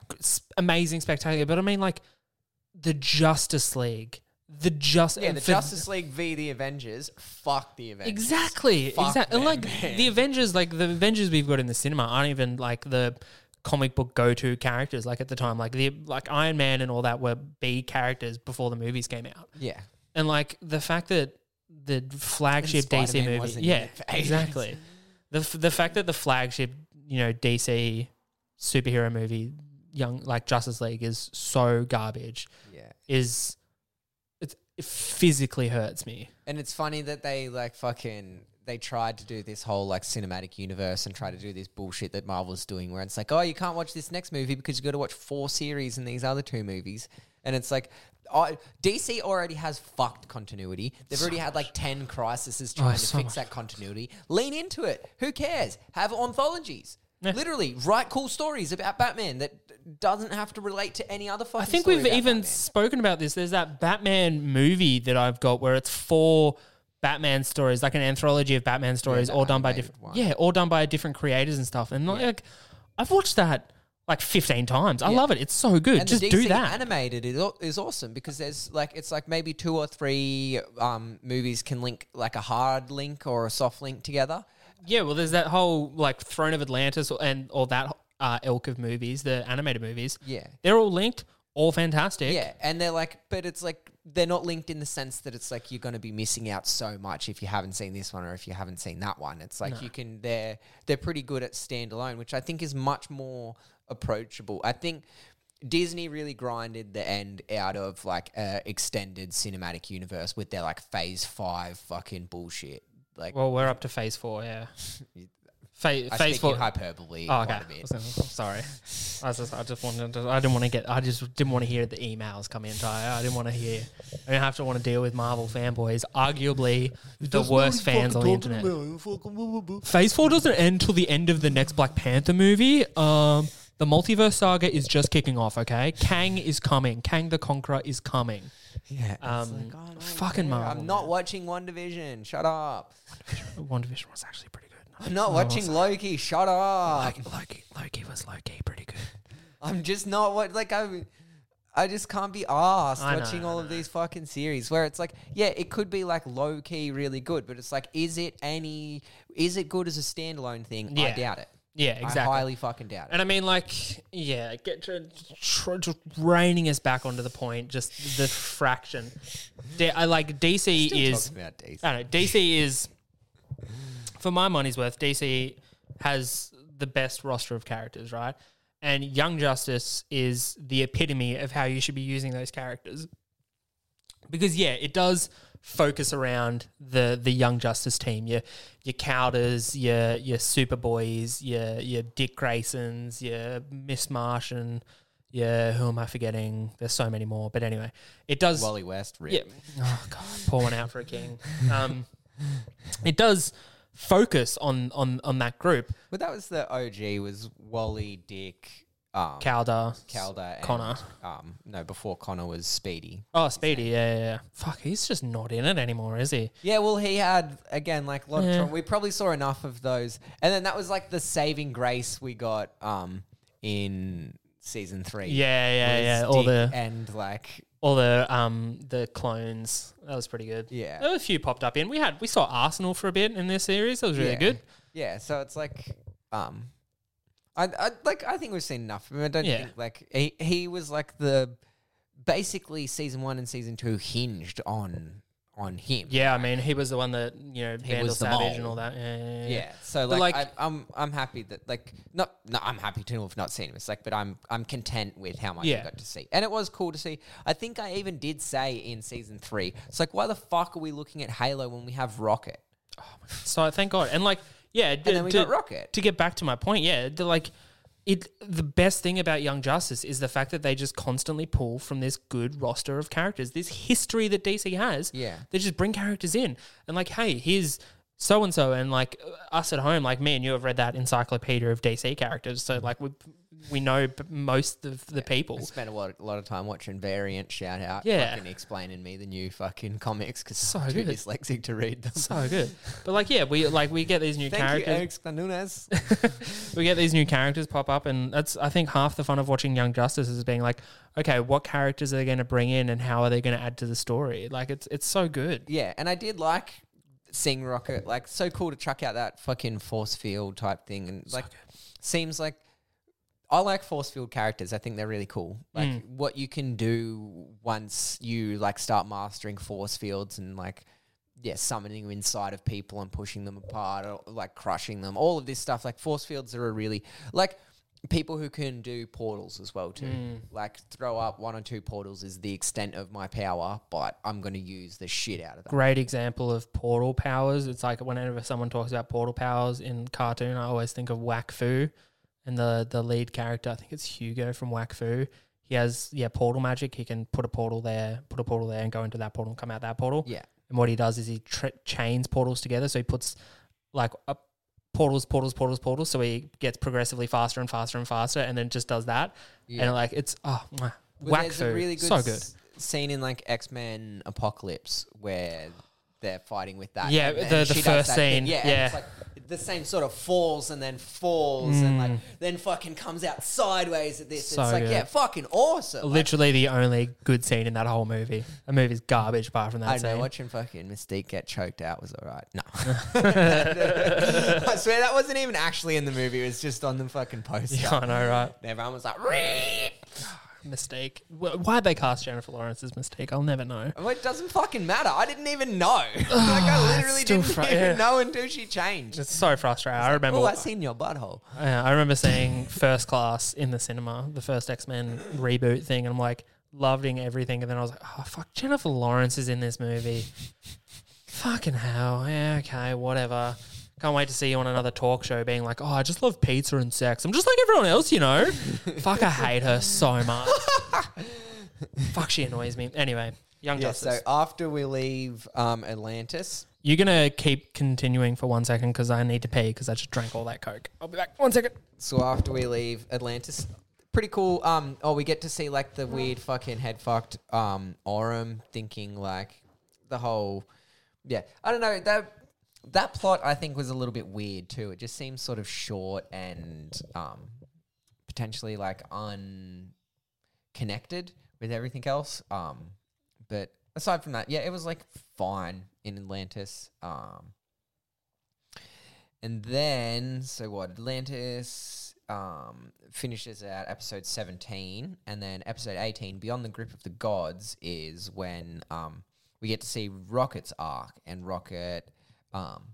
amazing, spectacular. But I mean, like the Justice League, the just Yeah, the for- Justice League v the Avengers. Fuck the Avengers. Exactly. Fuck Exactly. And like man. the Avengers, like the Avengers we've got in the cinema aren't even like the comic book go to characters like at the time. Like the like Iron Man and all that were B characters before the movies came out. Yeah. And like the fact that the flagship DC movie, wasn't yeah, it for ages. exactly. The f- the fact that the flagship, you know, DC superhero movie, young like Justice League is so garbage Yeah. is it physically hurts me. And it's funny that they like fucking they tried to do this whole like cinematic universe and try to do this bullshit that Marvel's doing where it's like, oh, you can't watch this next movie because you got to watch four series in these other two movies. And it's like, oh, DC already has fucked continuity. They've already had like 10 crises trying oh, to so fix much. that continuity. Lean into it. Who cares? Have anthologies. Yeah. Literally, write cool stories about Batman that doesn't have to relate to any other fucking. I think we've even Batman. spoken about this. There's that Batman movie that I've got where it's four Batman stories, like an anthology of Batman stories, all done by different, one. yeah, all done by different creators and stuff. And like, I've watched that like 15 times. I Yeah. love it. It's so good. And Just the DC do that. animated is, au- is awesome because there's like it's like maybe two or three um, movies can link like a hard link or a soft link together. yeah, well, there's that whole like Throne of Atlantis and all that uh, ilk of movies, the animated movies. Yeah. They're all linked, all fantastic. Yeah, and they're like, but it's like they're not linked in the sense that it's like you're going to be missing out so much if you haven't seen this one or if you haven't seen that one. It's like you can they're they're pretty good at standalone, which I think is much more approachable. I think Disney really grinded the end out of like a extended cinematic universe with their like Phase Five fucking bullshit. Like Well, we're up to phase four, yeah. Fa- I phase speak in hyperbole Oh, okay. quite a bit. I was gonna- Sorry, I just, I just wanted to, I didn't want to get, I just didn't want to hear the emails come in. I, I didn't want to hear, I didn't have to want to deal with Marvel fanboys, arguably the worst fans on the internet. Phase four doesn't end till the end of the next Black Panther movie. Um, the multiverse saga is just kicking off. Okay, Kang is coming. Kang the Conqueror is coming. Yeah, it's Um, like, oh, no, fucking no, Marvel, I'm not watching WandaVision. Shut up. WandaVision was actually pretty good. I'm not oh, watching Loki. Shut up. Loki, Loki was Loki pretty good. I'm just not what like I. I just can't be asked I know, watching I all of these fucking series where it's like, yeah, it could be like low key really good, but it's like, is it any, is it good as a standalone thing? I Yeah. doubt it. Yeah, exactly. I highly fucking doubt it. And I mean, like, yeah, get to tr- just reining us back onto the point. Just the fraction. D- I like DC Still is. talking about DC. I don't know. DC is, for my money's worth, DC has the best roster of characters, right? And Young Justice is the epitome of how you should be using those characters. Because yeah, it does focus around the the Young Justice team. Your your Calders, your your Superboys, your your Dick Graysons, your Miss Martian, your who am I forgetting? There's so many more. But anyway, it does Wally West, rip. yeah. Oh god, pour one out for a king. Um, it does focus on on on that group. But that was the OG was Wally, Dick, um, Calder, Calder, and, Connor. Um, no, before Connor was Speedy. Oh, Speedy. Yeah, yeah, yeah. Fuck, he's just not in it anymore, is he? Yeah, well, he had again like a lot Yeah. of. We probably saw enough of those, and then that was like the saving grace we got um in season three. Yeah, yeah, was yeah. All Dick the and like all the um the clones. That was pretty good. Yeah. There were a few popped up in. We had we saw Arsenal for a bit in this series. That was really yeah. good. Yeah, so it's like um, I, I like I think we've seen enough. I, mean, I don't Yeah. think like he he was like the basically season one and season two hinged on on him. Yeah, I mean, he was the one that you know Vandal was the Savage mole. and all that. Yeah, yeah, yeah. Yeah, so But, like, like- I, I'm I'm happy that like not no I'm happy to have not seen him. It's like, but I'm I'm content with how much Yeah. I got to see, and it was cool to see. I think I even did say in season three, it's like, why the fuck are we looking at Halo when we have Rocket? Oh, so thank God. And like, yeah, And then we got Rocket. to get back to my point, yeah, the, like it the best thing about Young Justice is the fact that they just constantly pull from this good roster of characters. This history that DC has. Yeah. They just bring characters in and like, hey, here's so and so and like uh, us at home, like me and you have read that encyclopedia of DC characters. So like we we know most of the people. I spent a lot, a lot of time watching Variant shout out, Yeah. fucking explaining me the new fucking comics because So I'm too good. dyslexic to read them. So good. But like yeah, we like we get these new Thank you, characters. Eric Nunes. we get these new characters pop up, and that's I think half the fun of watching Young Justice is being like, okay, what characters are they going to bring in, and how are they going to add to the story? Like it's it's so good. yeah, and I did like seeing Rocket. Like, so cool to chuck out that fucking force field type thing, and like, seems like I like force field characters. I think they're really cool. Like Mm. what you can do once you like start mastering force fields and like yeah, summoning them inside of people and pushing them apart or like crushing them. All of this stuff. Like force fields are a really like people who can do portals as well too. Mm. Like throw up one or two portals is the extent of my power, but I'm going to use the shit out of them. Great example of portal powers. It's like whenever someone talks about portal powers in cartoon, I always think of Wakfu, and the the lead character. I think it's Yugo from Wakfu. He has yeah portal magic. He can put a portal there, put a portal there, and go into that portal, and come out that portal. Yeah. And what he does is he tra- chains portals together. So he puts like a portals, portals, portals, portals. So he gets progressively faster and faster and faster, and then just does that. Yeah. And like it's oh, mwah. Well, whack there's a really good, so good. s- scene in like X Men Apocalypse where they're fighting with that. Yeah, and- the- and the first that thing. scene, Yeah, yeah. The same sort of falls and then falls and Mm. like then fucking comes out sideways at this. So it's like good. yeah, fucking awesome. Like, Literally the only good scene in that whole movie. The movie's garbage apart from that I don't know. scene. Watching fucking Mystique get choked out was alright. No, I swear that wasn't even actually in the movie. It was just on the fucking poster. Yeah, I know, right? And everyone was like, "Ree!" Mistake. Why'd they cast Jennifer Lawrence's mistake? I'll never know. Well, it doesn't fucking matter. I didn't even know. like I literally didn't fr- even yeah. know until she changed. It's so frustrating. I remember. Oh, I seen your butthole. Yeah, I remember seeing First Class in the cinema, the first X Men reboot thing, and I'm like loving everything. And then I was like, oh fuck, Jennifer Lawrence is in this movie. Fucking hell. Yeah, okay, whatever. Can't wait to see you on another talk show being like, oh, I just love pizza and sex. I'm just like everyone else, you know. fuck, I hate her so much. fuck, she annoys me. Anyway, Young Yeah, Justice. so after we leave um, Atlantis, You're gonna keep continuing for one second because I need to pee because I just drank all that coke. I'll be back. One second. so after we leave Atlantis, pretty cool. Um, oh, we get to see like the weird fucking head fucked um Aurum thinking like the whole, yeah. I don't know that that plot I think was a little bit weird too. It just seems sort of short and um potentially like unconnected with everything else. Um, but aside from that, yeah, it was like fine in Atlantis. Um, and then so what? Atlantis um finishes at episode seventeen, and then episode eighteen, Beyond the Grip of the Gods, is when um we get to see Rocket's arc and Rocket um.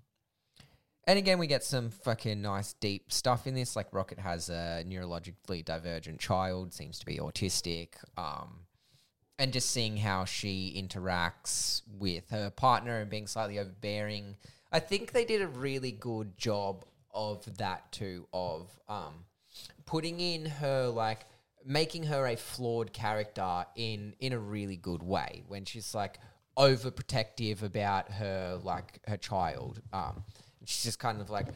And again, we get some fucking nice deep stuff in this. Like Rocket has a neurologically divergent child, seems to be autistic. Um, and just seeing how she interacts with her partner and being slightly overbearing. I think they did a really good job of that too, of um, putting in her like making her a flawed character in in a really good way when she's like overprotective about her like her child. Um, she's just kind of like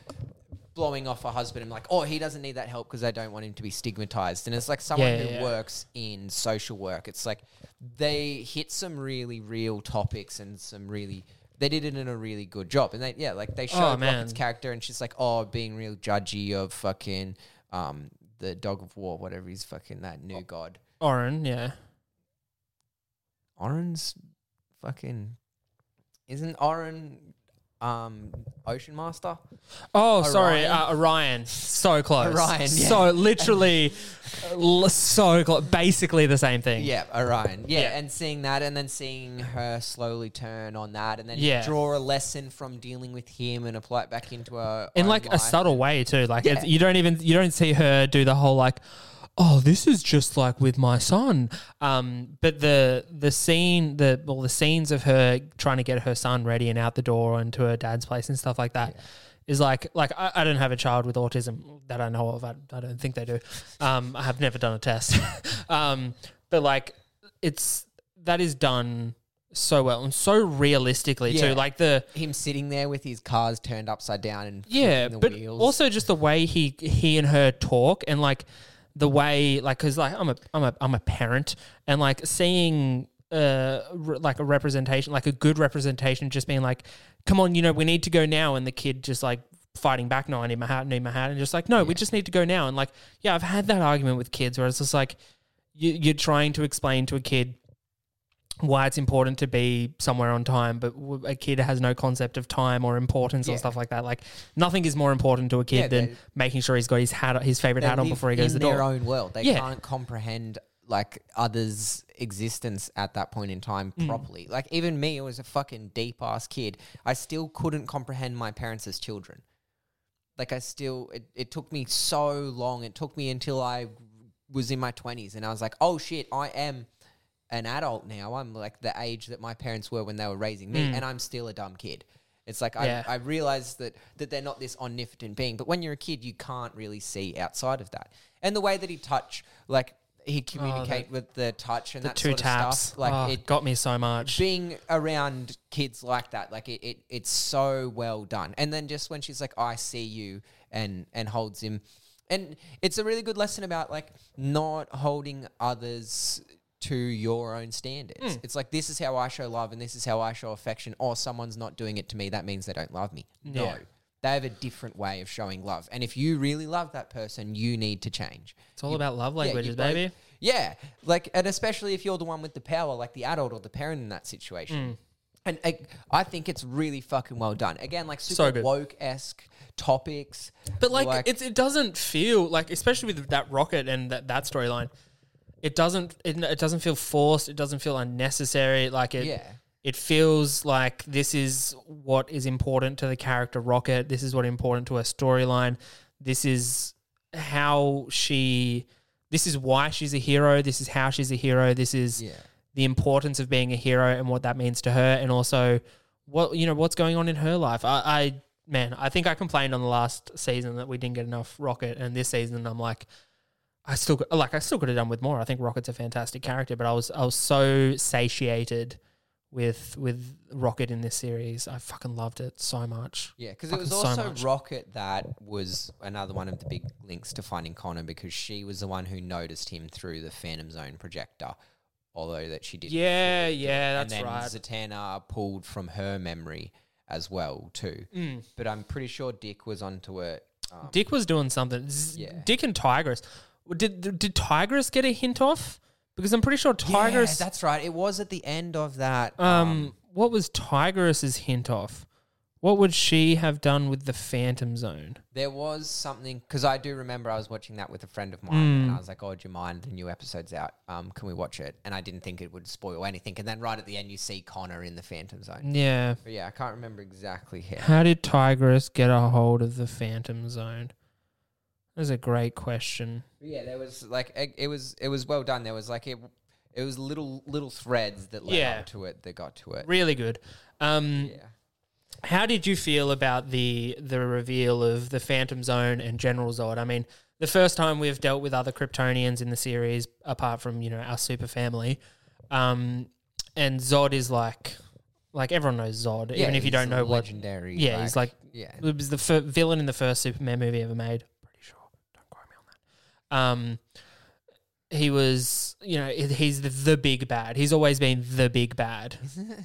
blowing off her husband and like, oh, he doesn't need that help because I don't want him to be stigmatized. And it's like someone Yeah, who yeah, works in social work. It's like they hit some really real topics and some really. They did it in a really good job, and they yeah, like they showed Oh. Rocket's character, and she's like, oh, being real judgy of fucking um the dog of war, whatever he's fucking that new god. Oren, yeah. Oren's fucking isn't Oren um Ocean Master? Oh, sorry, Orion. uh, Orion. So close. Orion, yeah. So literally, l- so close. Basically the same thing. Yeah, Orion. Yeah, Yeah. and seeing that and then seeing her slowly turn on that and then Yeah. draw a lesson from dealing with him and apply it back into her in like a subtle way too. Like it's, you don't even you don't see her do the whole like, oh, this is just like with my son. Um, but the the scene, the well, the scenes of her trying to get her son ready and out the door and to her dad's place and stuff like that. Is like like I, I don't have a child with autism that I know of. I, I don't think they do. Um, I have never done a test. um, but like it's that is done so well and so realistically Yeah. too. Like the him sitting there with his cars turned upside down and yeah, the but wheels. also just the way he he and her talk and like the way like because like I'm a I'm a I'm a parent and like seeing uh re- like a representation like a good representation just being like come on you know we need to go now and the kid just like fighting back no I need my hat I need my hat and just like no we just need to go now and like yeah I've had that argument with kids where it's just like you, you're trying to explain to a kid why it's important to be somewhere on time, but a kid has no concept of time or importance Yeah. or stuff like that. Like nothing is more important to a kid Yeah, than making sure he's got his hat, his favorite hat on before he goes to the their own world. They Yeah. can't comprehend like others' existence at that point in time Mm. properly. Like even me, who was a fucking deep ass kid, I still couldn't comprehend my parents as children. Like I still, it, it took me so long. It took me until I was in my twenties, and I was like, oh shit, I am an adult now. I'm like the age that my parents were when they were raising me, and I'm still a dumb kid. It's like Mm. Yeah. I, I realized that that they're not this omnipotent being, but when you're a kid, you can't really see outside of that. And the way that he touch, like he communicate with the touch and the that two sort of taps. stuff. Like oh, it got me so much. being around kids like that, like it, it, it's so well done. And then just when she's like, "I see you," and and holds him, and it's a really good lesson about like not holding others to your own standards. It's like this is how I show love, and this is how I show affection. Or someone's not doing it to me, that means they don't love me. No. Yeah. They have a different way of showing love. And if you really love that person, you need to change. It's all You- about love yeah, languages, both- baby. Yeah, like, and especially if you're the one with the power, like the adult or the parent in that Mm. situation. And uh, I think it's really fucking well done. Again, like super good. woke esque topics, But like, it's, it doesn't feel like, especially with that rocket and that, that storyline, it doesn't it, it doesn't feel forced. It doesn't feel unnecessary. Like it, Yeah. it feels like this is what is important to the character Rocket. This is what important to her storyline. This is how she. This is why she's a hero. This is how she's a hero. This is yeah, the importance of being a hero and what that means to her, and also what you know what's going on in her life. I, I man, I think I complained on the last season that we didn't get enough Rocket, and this season I'm like, I still got- like I still could have done with more. I think Rocket's a fantastic character, but I was I was so satiated with with Rocket in this series. I fucking loved it so much. yeah, because it was so also much. Rocket that was another one of the big links to finding Conner because she was the one who noticed him through the Phantom Zone projector. Although that she did, Yeah, yeah, and that's then right. Zatanna pulled from her memory as well too. Mm. But I'm pretty sure Dick was onto it. Um, Dick was doing something. Z- Yeah. Dick and Tigress. Did did Tigress get a hint off? Because I'm pretty sure Tigress. Yeah, that's right. It was at the end of that. Um, what was Tigress's hint off? What would she have done with the Phantom Zone? there was something because I do remember I was watching that with a friend of mine, and Mm. I was like, "Oh, do you mind? The new episode's out. Um, can we watch it?" And I didn't think it would spoil anything. And then right at the end, you see Conner in the Phantom Zone. Yeah. But yeah, I can't remember exactly how. How did Tigress get a hold of the Phantom Zone? That's a great question. Yeah, there was like it, it was it was well done. There was like it. It was little little threads that led Yeah. up to it that got to it. Really good. Um, Yeah. How did you feel about the the reveal of the Phantom Zone and General Zod? I mean, the first time we've dealt with other Kryptonians in the series, apart from you know our super family, um, and Zod is like, like everyone knows Zod, even if you he's don't know what. legendary. Yeah, he's like yeah. it was the fir- villain in the first Superman movie ever made. Pretty sure. Don't quote me on that. Um, he was, you know, he's the, the big bad. He's always been the big bad.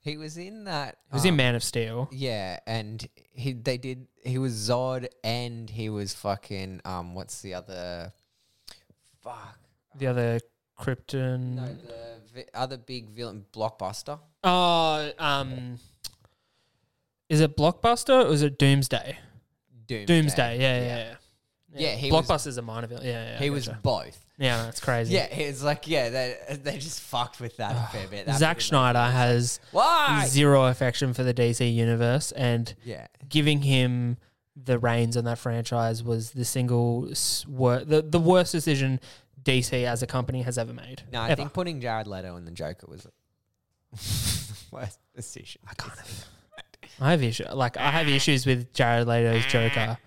He was in that. He was in um, Man of Steel. Yeah, and he they did. He was Zod, and he was fucking. Um, what's the other? Fuck. The other Krypton. No, the vi- other big villain, Blockbuster. Oh, um, is it Blockbuster or is it Doomsday? Doomsday. Doomsday. Yeah, yeah, yeah. Yeah, he was- Blockbuster's a minor villain. Yeah, yeah. he was gotcha. both. Yeah, that's crazy. Yeah, it's like yeah, they they just fucked with that a fair bit. That Zack bit of Snyder has why? zero affection for the DC universe, and Yeah, giving him the reins on that franchise was the single s- wor- the the worst decision DC as a company has ever made. no, I Ever. think putting Jared Leto in the Joker was the worst decision. I can't. I have issue like I have issues with Jared Leto's Joker,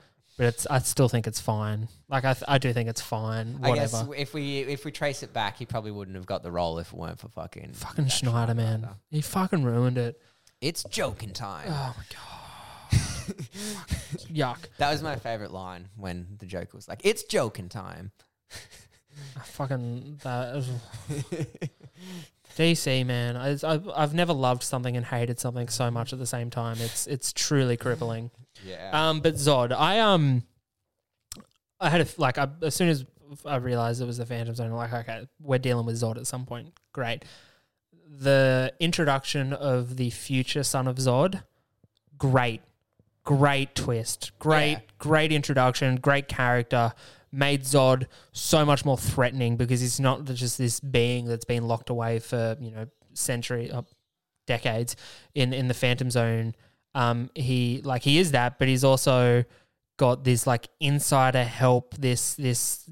but it's I still think it's fine. Like I th- I do think it's fine. I Whatever. guess if we if we trace it back, he probably wouldn't have got the role if it weren't for fucking fucking Zack Snyder, man. He fucking ruined it. It's joking time. Oh my god. Yuck. That was my favorite line when the Joker was like, "It's joking time." I fucking that. DC man, I, I've I've never loved something and hated something so much at the same time. It's it's truly crippling. Yeah. Um, but Zod, I um, I had a like I, as soon as I realized it was the Phantom Zone, I'm like okay, we're dealing with Zod at some point. Great. The introduction of the future son of Zod, great, great twist, great, Yeah. great introduction, great character. Made Zod so much more threatening because he's not just this being that's been locked away for you know century, uh, decades in in the Phantom Zone um he like he is that but he's also got this like insider help this this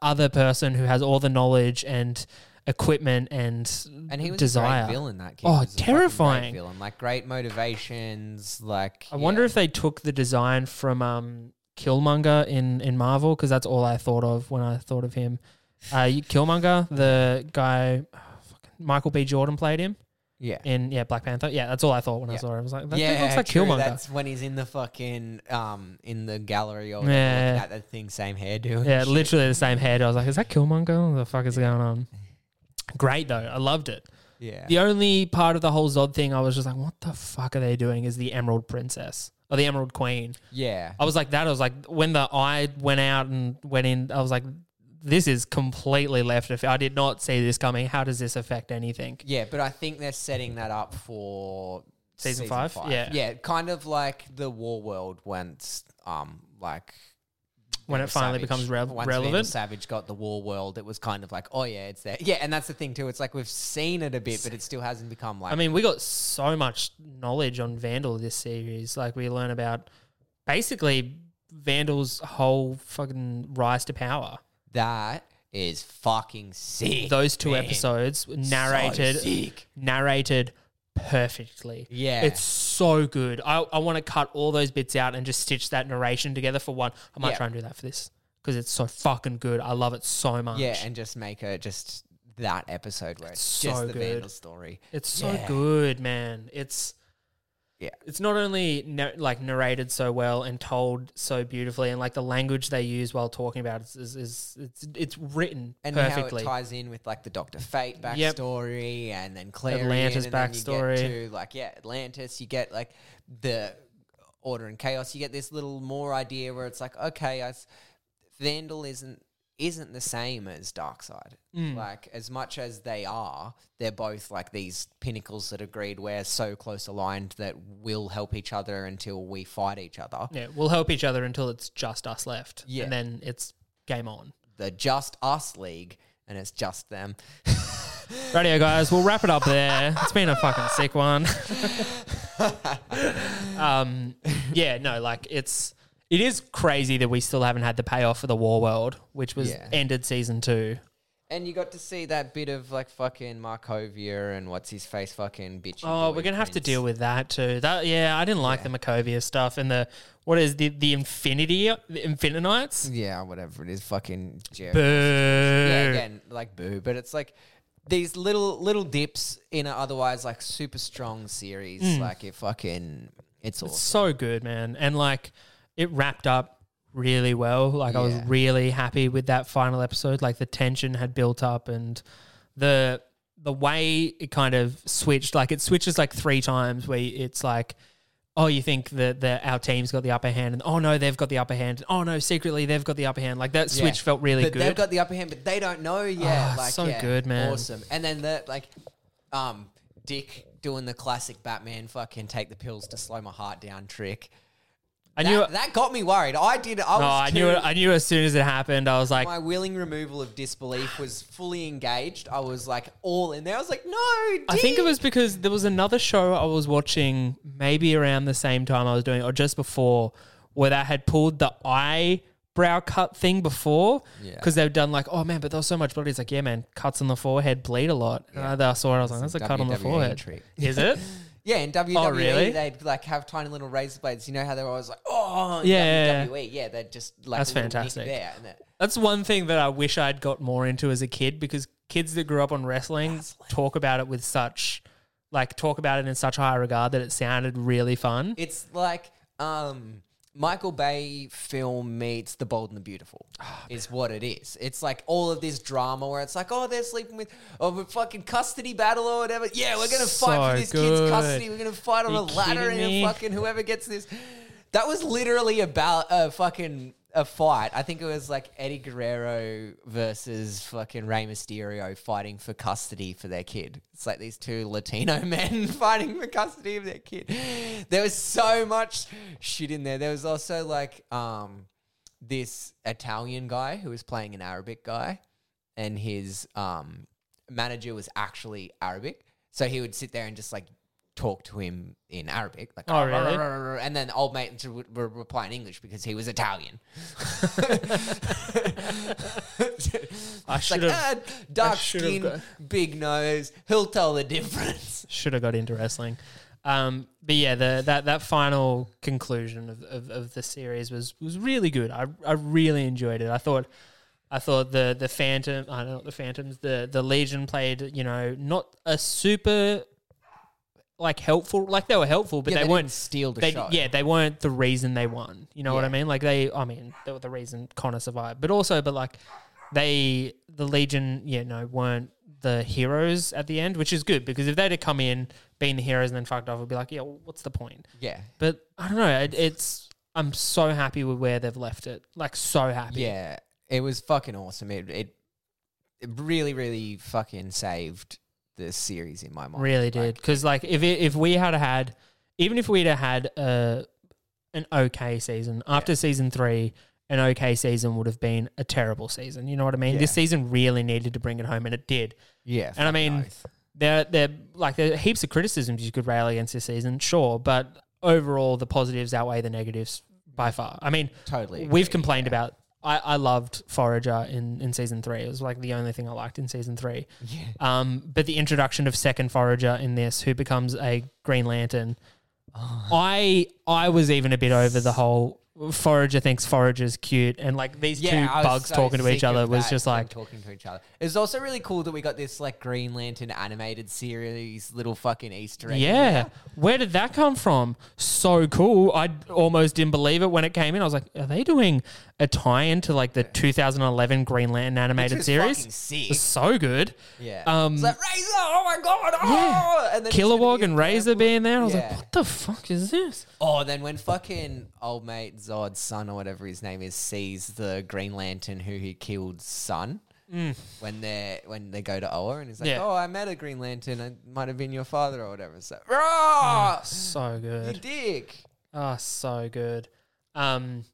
other person who has all the knowledge and equipment and and he was desire a great villain. That kid Oh, was a great terrifying. villain. Like great motivations. Like i wonder if they took the design from um killmonger in in marvel because that's all i thought of when i thought of him Uh, Killmonger, the guy, fucking Michael B. Jordan played him Yeah. in yeah Black Panther. Yeah, that's all I thought when I Yeah. saw it. I was like, that yeah, looks like true. Killmonger. That's when he's in the fucking um in the gallery or Yeah. yeah. looking at that thing, same hairdo. and Yeah, shit. literally the same head. I was like, is that Killmonger? What the fuck is going on? Great though. I loved it. Yeah. The only part of the whole Zod thing I was just like, what the fuck are they doing? Is the Emerald Princess or the Emerald Queen? Yeah. I was like that. I was like when the eye went out and went in. I was like, this is completely left. If I did not see this coming, how does this affect anything? Yeah, but I think they're setting that up for Season five? Yeah. Yeah, kind of like the War World once um like When it finally Savage- becomes re- once Vandal relevant. Savage got the War World, it was kind of like, oh yeah, it's there. Yeah, and that's the thing too. It's like we've seen it a bit, but it still hasn't become like I mean, we got so much knowledge on Vandal this series. Like we learn about basically Vandal's whole fucking rise to power. That is fucking sick. Those two man. episodes So narrated sick. narrated perfectly. Yeah. It's so good. I, I want to cut all those bits out and just stitch that narration together for one. I might Yeah. try and do that for this because it's so fucking good. I love it so much. Yeah, and just make a just that episode where it's, It's just so the good. Vandal story. It's so Yeah. good, man. It's Yeah. It's not only na- like narrated so well and told so beautifully, and like the language they use while talking about it is, is it's it's written And perfectly. how it ties in with like the Doctor Fate Yep. backstory and then Klarion Atlantis and then backstory. You get to like yeah, Atlantis. You get like the order and chaos. You get this little more idea where it's like okay, I s Vandal isn't isn't the same as Darkseid. Mm. Like as much as they are, they're both like these pinnacles that agreed we're so close aligned that we'll help each other until we fight each other. yeah, we'll help each other until it's just us left, Yeah. and then it's game on. The Just Us League, and it's just them. Radio guys, we'll wrap it up there. It's been a fucking sick one. um, yeah, no, like it's it is crazy that we still haven't had the payoff for the War World, which was Yeah. ended season two. And you got to see that bit of like fucking Markovia and what's his face fucking bitchy. Oh, we're gonna have to deal with that too. That yeah, I didn't like the Markovia stuff and the what is the the Infinity the Infinitites. Yeah, whatever it is, fucking Jerry. Boo. Yeah, again, like boo, but it's like these little little dips in an otherwise like super strong series. Mm. Like it fucking, it's awesome. It's so good, man. And like it wrapped up really well. Like I was really happy with that final episode. Like the tension had built up and the the way it kind of switched, like it switches like three times where it's like Oh, you think that the, our team's got the upper hand, and oh no, they've got the upper hand. Oh no, secretly they've got the upper hand. Like that Yeah. switch felt really but good. They've got the upper hand, but they don't know yet. Oh, like so yeah, good, man. Awesome. And then the like, um, Dick doing the classic Batman fucking take the pills to slow my heart down trick. I that, knew. that got me worried. I did. I was no, I knew too-. I knew as soon as it happened. I was like, my willing removal of disbelief was fully engaged. I was like all in there. I was like, no. I think it was because there was another show I was watching maybe around the same time I was doing it, or just before, where they had pulled the eyebrow cut thing before. Yeah. Because they've done like, oh man, but there was so much blood. It's like, yeah, man, cuts on the forehead bleed a lot. Yeah. And I saw it, I was like, that's a a cut on the forehead. trick. Is it? Yeah, in WWE, Oh, really? they'd like have tiny little razor blades. You know how they were always like, oh, in Yeah. WWE. Yeah, they'd just like That's a little nick fantastic. There, that, That's one thing that I wish I'd got more into as a kid because kids that grew up on wrestling, talk about it with such, like, talk about it in such high regard that it sounded really fun. it's like um, Michael Bay film meets The Bold and the Beautiful. Oh, is what it is. It's like all of this drama where it's like, oh, they're sleeping with, oh, a fucking custody battle or whatever. Yeah, we're gonna fight So for this good. kid's custody. We're gonna fight on You a ladder and fucking whoever gets this. That was literally about a fucking a fight. I think it was like Eddie Guerrero versus fucking Rey Mysterio fighting for custody for their kid. It's like these two Latino men fighting for custody of their kid. There was so much shit in there. There was also like um this Italian guy who was playing an Arabic guy, and his um, manager was actually Arabic. So he would sit there and just like talk to him in Arabic, like Oh, really? and then old mate would would reply in English because he was Italian. I It's like, should've- "Ah, dark skin, got- big nose. He'll tell the difference. should have got into wrestling. Um, but yeah, the that that final conclusion of, of, of the series was was really good. I I really enjoyed it. I thought I thought the the Phantom, I don't know the Phantoms, the the Legion played, you know, not a super like helpful, like they were helpful, but Yeah, they, they weren't didn't steal the they, show. Yeah, they weren't the reason they won. You know what I Yeah. mean? Like they, I mean, they were the reason Conner survived, but also, but like they, the Legion, you know, weren't the heroes at the end, which is good because if they'd have come in being the heroes and then fucked off, it'd be like, yeah, well, what's the point? Yeah. But I don't know. It, it's I'm so happy with where they've left it. Like so happy. Yeah, it was fucking awesome. It it, it really, really fucking saved the series in my mind. really did. Because like if it, if we had had, even if we'd have had a an okay season after Yeah. season three, an okay season would have been a terrible season. You know what I mean? This season really needed to bring it home, and it did. Yeah, And I mean. There, there, like there are heaps of criticisms you could rail against this season, sure, but overall the positives outweigh the negatives by far. I mean, totally. We've complained yeah. about. I, I loved Forager in, in season three. It was like the only thing I liked in season three. Yeah. Um, but the introduction of second Forager in this, who becomes a Green Lantern, Oh. I I was even a bit over the whole Forager thinks Forager's cute, and like these Yeah, two bugs so talking to each other was just like talking to each other. It was also really cool that we got this like Green Lantern animated series, little fucking Easter egg. Yeah. there. Where did that come from? So cool. I almost didn't believe it when it came in. I was like, are they doing a tie into like the 2011 Green Lantern animated was series? sick. It was so good. Yeah. Um, it's like Razer. Oh my god. Oh. Yeah. And then it's gonna Kilowog be and a Razer being there. I was Yeah. like, what the fuck is this? Oh, then when fucking old mate Zod's son or whatever his name is sees the Green Lantern who he killed son. When they when they go to Oa and he's like, Mm. Yeah. "Oh, I met a Green Lantern. It might have been your father or whatever." So, oh, So you good. dick. Oh, so good. Um,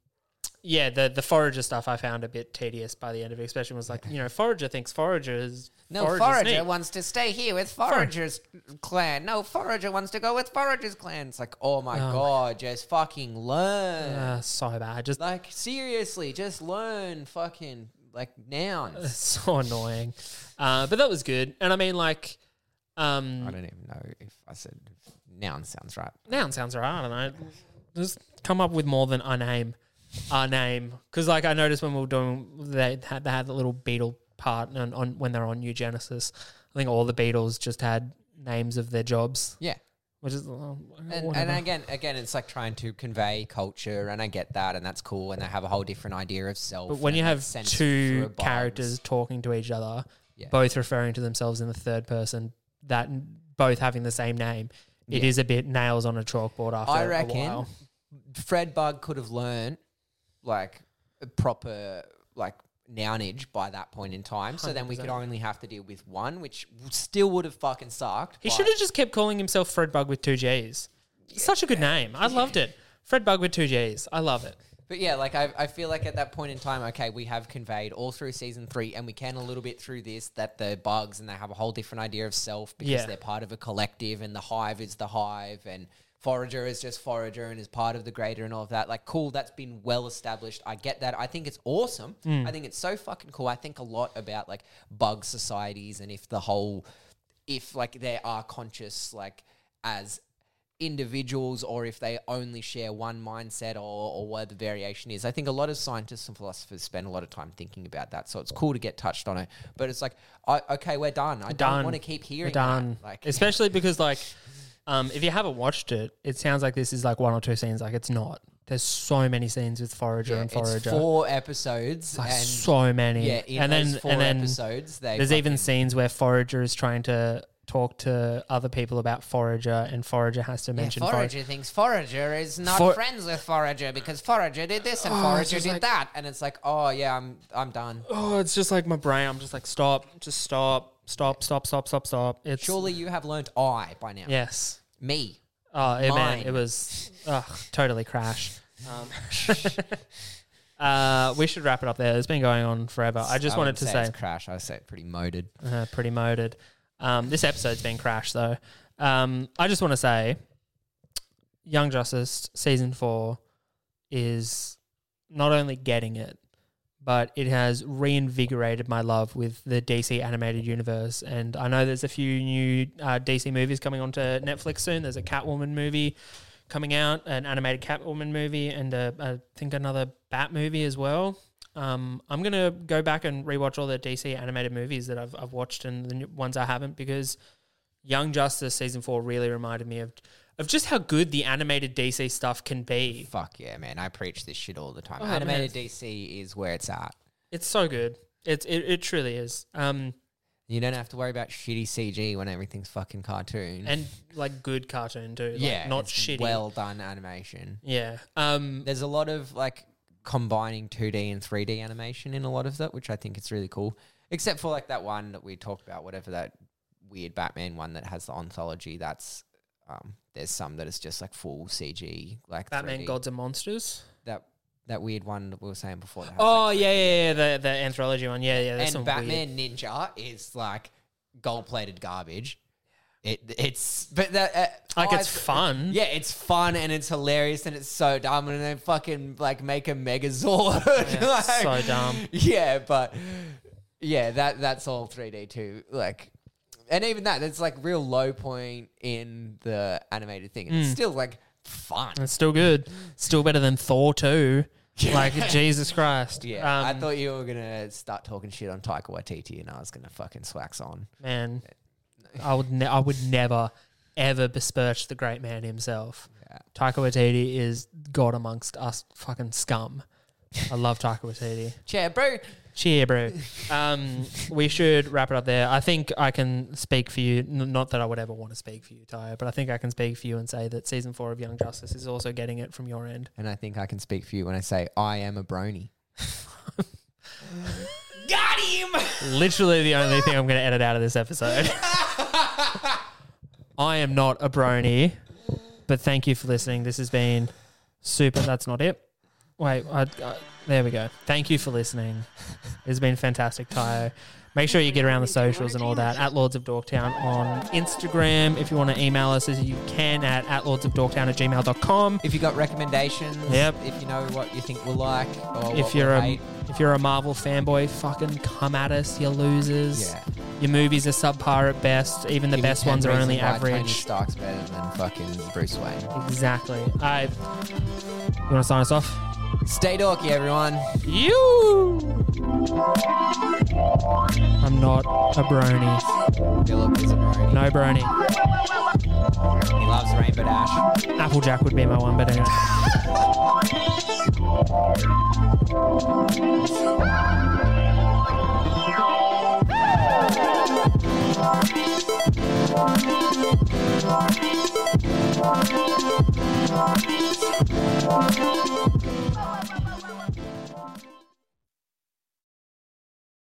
yeah, the the forager stuff I found a bit tedious by the end of it, especially was like, you know, forager thinks forager is No, forager's Forager neat. wants to stay here with Forager's clan. No, Forager wants to go with Forager's clan. It's like, oh my Oh. god, just fucking learn. Uh, so bad. Just Like seriously, just learn fucking like nouns. so annoying. Uh, but that was good. And I mean, like, um, I don't even know if I said noun sounds right. noun sounds right. I don't know. Just come up with more than a A name. Because, like, I noticed when we were doing, they had, they had the little beetle part on, on when they're on New Genesis. I think all the beetles just had names of their jobs, Yeah. which is uh, And, and again, again, it's like trying to convey culture, and I get that, and that's cool, and they have a whole different idea of self. But when you have two characters talking to each other, Yeah. both referring to themselves in the third person, that both having the same name, it Yeah. is a bit nails on a chalkboard after I a reckon while. Fred Bugg could have learned like a proper like nounage by that point in time. So then we could 100%. only have to deal with one, which still would have fucking sucked. He but- should have just kept calling himself Fred Bugg with two G's. Such a good name. I loved it. Fred Bugg with two G's. I love it. But yeah, like I, I feel like at that point in time, okay, we have conveyed all through season three, and we can a little bit through this that the bugs and they have a whole different idea of self because Yeah. they're part of a collective, and the hive is the hive, and forager is just forager and is part of the greater and all of that. Like, cool, that's been well established. I get that. I think it's awesome. Hmm. I think it's so fucking cool. I think a lot about like bug societies and if the whole, if like they are conscious, like as individuals or if they only share one mindset or, or what the variation is. I think a lot of scientists and philosophers spend a lot of time thinking about that. So it's cool to get touched on it. But it's like, I, okay, we're done. I done. don't want to keep hearing We're done. that. Like, Especially because like um, if you haven't watched it, it sounds like this is like one or two scenes. Like it's not. There's so many scenes with Forager yeah, and it's Forager. four episodes. Like, and so many. yeah, in and those then four and then episodes, they there's even fucking- scenes where Forager is trying to talk to other people about Forager, and Forager has to mention Forager thinks Forager is not For- friends with Forager because Forager did this and Oh, it's Forager just did like- that, and it's like, oh yeah, I'm I'm done. Oh, it's just like my brain. I'm just like, stop, just stop, stop, stop, stop, stop, stop. It's Surely you have learnt I by now. yes. Me. Oh, it, man, Mine. it was ugh, totally crash. Um, uh, we should wrap it up there. It's been going on forever. I just wanted wouldn't to say it's crash. I say it pretty moded. uh, pretty moded. Um, this episode's been crash though. Um, I just want to say, Young Justice season four is not only getting it, but it has reinvigorated my love with the DC animated universe. And I know there's a few new uh, DC movies coming onto Netflix soon. There's a Catwoman movie coming out, an animated Catwoman movie, and a, I think another Bat movie as well. Um, I'm gonna go back and rewatch all the DC animated movies that I've I've watched and the ones I haven't because Young Justice season four really reminded me of of just how good the animated DC stuff can be. Fuck yeah, man! I preach this shit all the time. Oh, Animated man. DC is where it's at. It's so good. It's it, it truly is. Um, You don't have to worry about shitty CG when everything's fucking cartoon. and like good cartoon too. Like, yeah, not shitty. Well done animation. yeah. Um, There's a lot of like combining 2D and 3D animation in a lot of that, which I think is really cool. Except for like that one that we talked about, whatever that weird Batman one that has the anthology. That's um, there's some that is just like full CG, like Batman 3D. Gods and Monsters. That that weird one that we were saying before. That has, Oh like, yeah, yeah, yeah. The the anthology one. Yeah, yeah. And Batman Ninja is like gold plated garbage. It it's but that uh, Like oh, it's fun. Yeah, it's fun and it's hilarious and it's so dumb and then fucking like make a Megazord. Yeah, Like, so dumb. Yeah, but yeah, that that's all 3D too. Like, and even that, that's like real low point in the animated thing. And Mm. It's still like fun. It's still good. Still better than Thor two. Like Jesus Christ. Yeah, I Um, thought you were gonna start talking shit on Taika Waititi, and I was gonna fucking swax on. man. I would ne- I would never ever besmirch the great man himself. Yeah. Taika Waititi is God amongst us fucking scum. I love Taika Waititi. Chair, bro. Cheer, bro. Um, we should wrap it up there. I think I can speak for you. N- not that I would ever want to speak for you, Tayo, but I think I can speak for you and say that season four of Young Justice is also getting it from your end. And I think I can speak for you when I say I am a brony. Literally the only thing I'm going to edit out of this episode. I am not a brony, but thank you for listening. This has been super. That's not it. Wait, I, I, there we go. Thank you for listening. It's been fantastic, Tayo. Make sure you get around the socials and all that at Lords of Dorktown on Instagram. If you want to email us, as you can at, at lords of dorktown at gmail.com. If you got recommendations, Yep. if you know what you think we'll like, or If you're a hate, if you're a Marvel fanboy, fucking come at us, you losers. yeah. Your movies are subpar at best. Even the Give best ones are only why Tony average. Stark's better than fucking Bruce Wayne. Exactly. I. You want to sign us off? Stay dorky, everyone. You. I'm not a brony. Philip is a brony. No brony. He loves Rainbow Dash. Applejack would be my one, but anyway.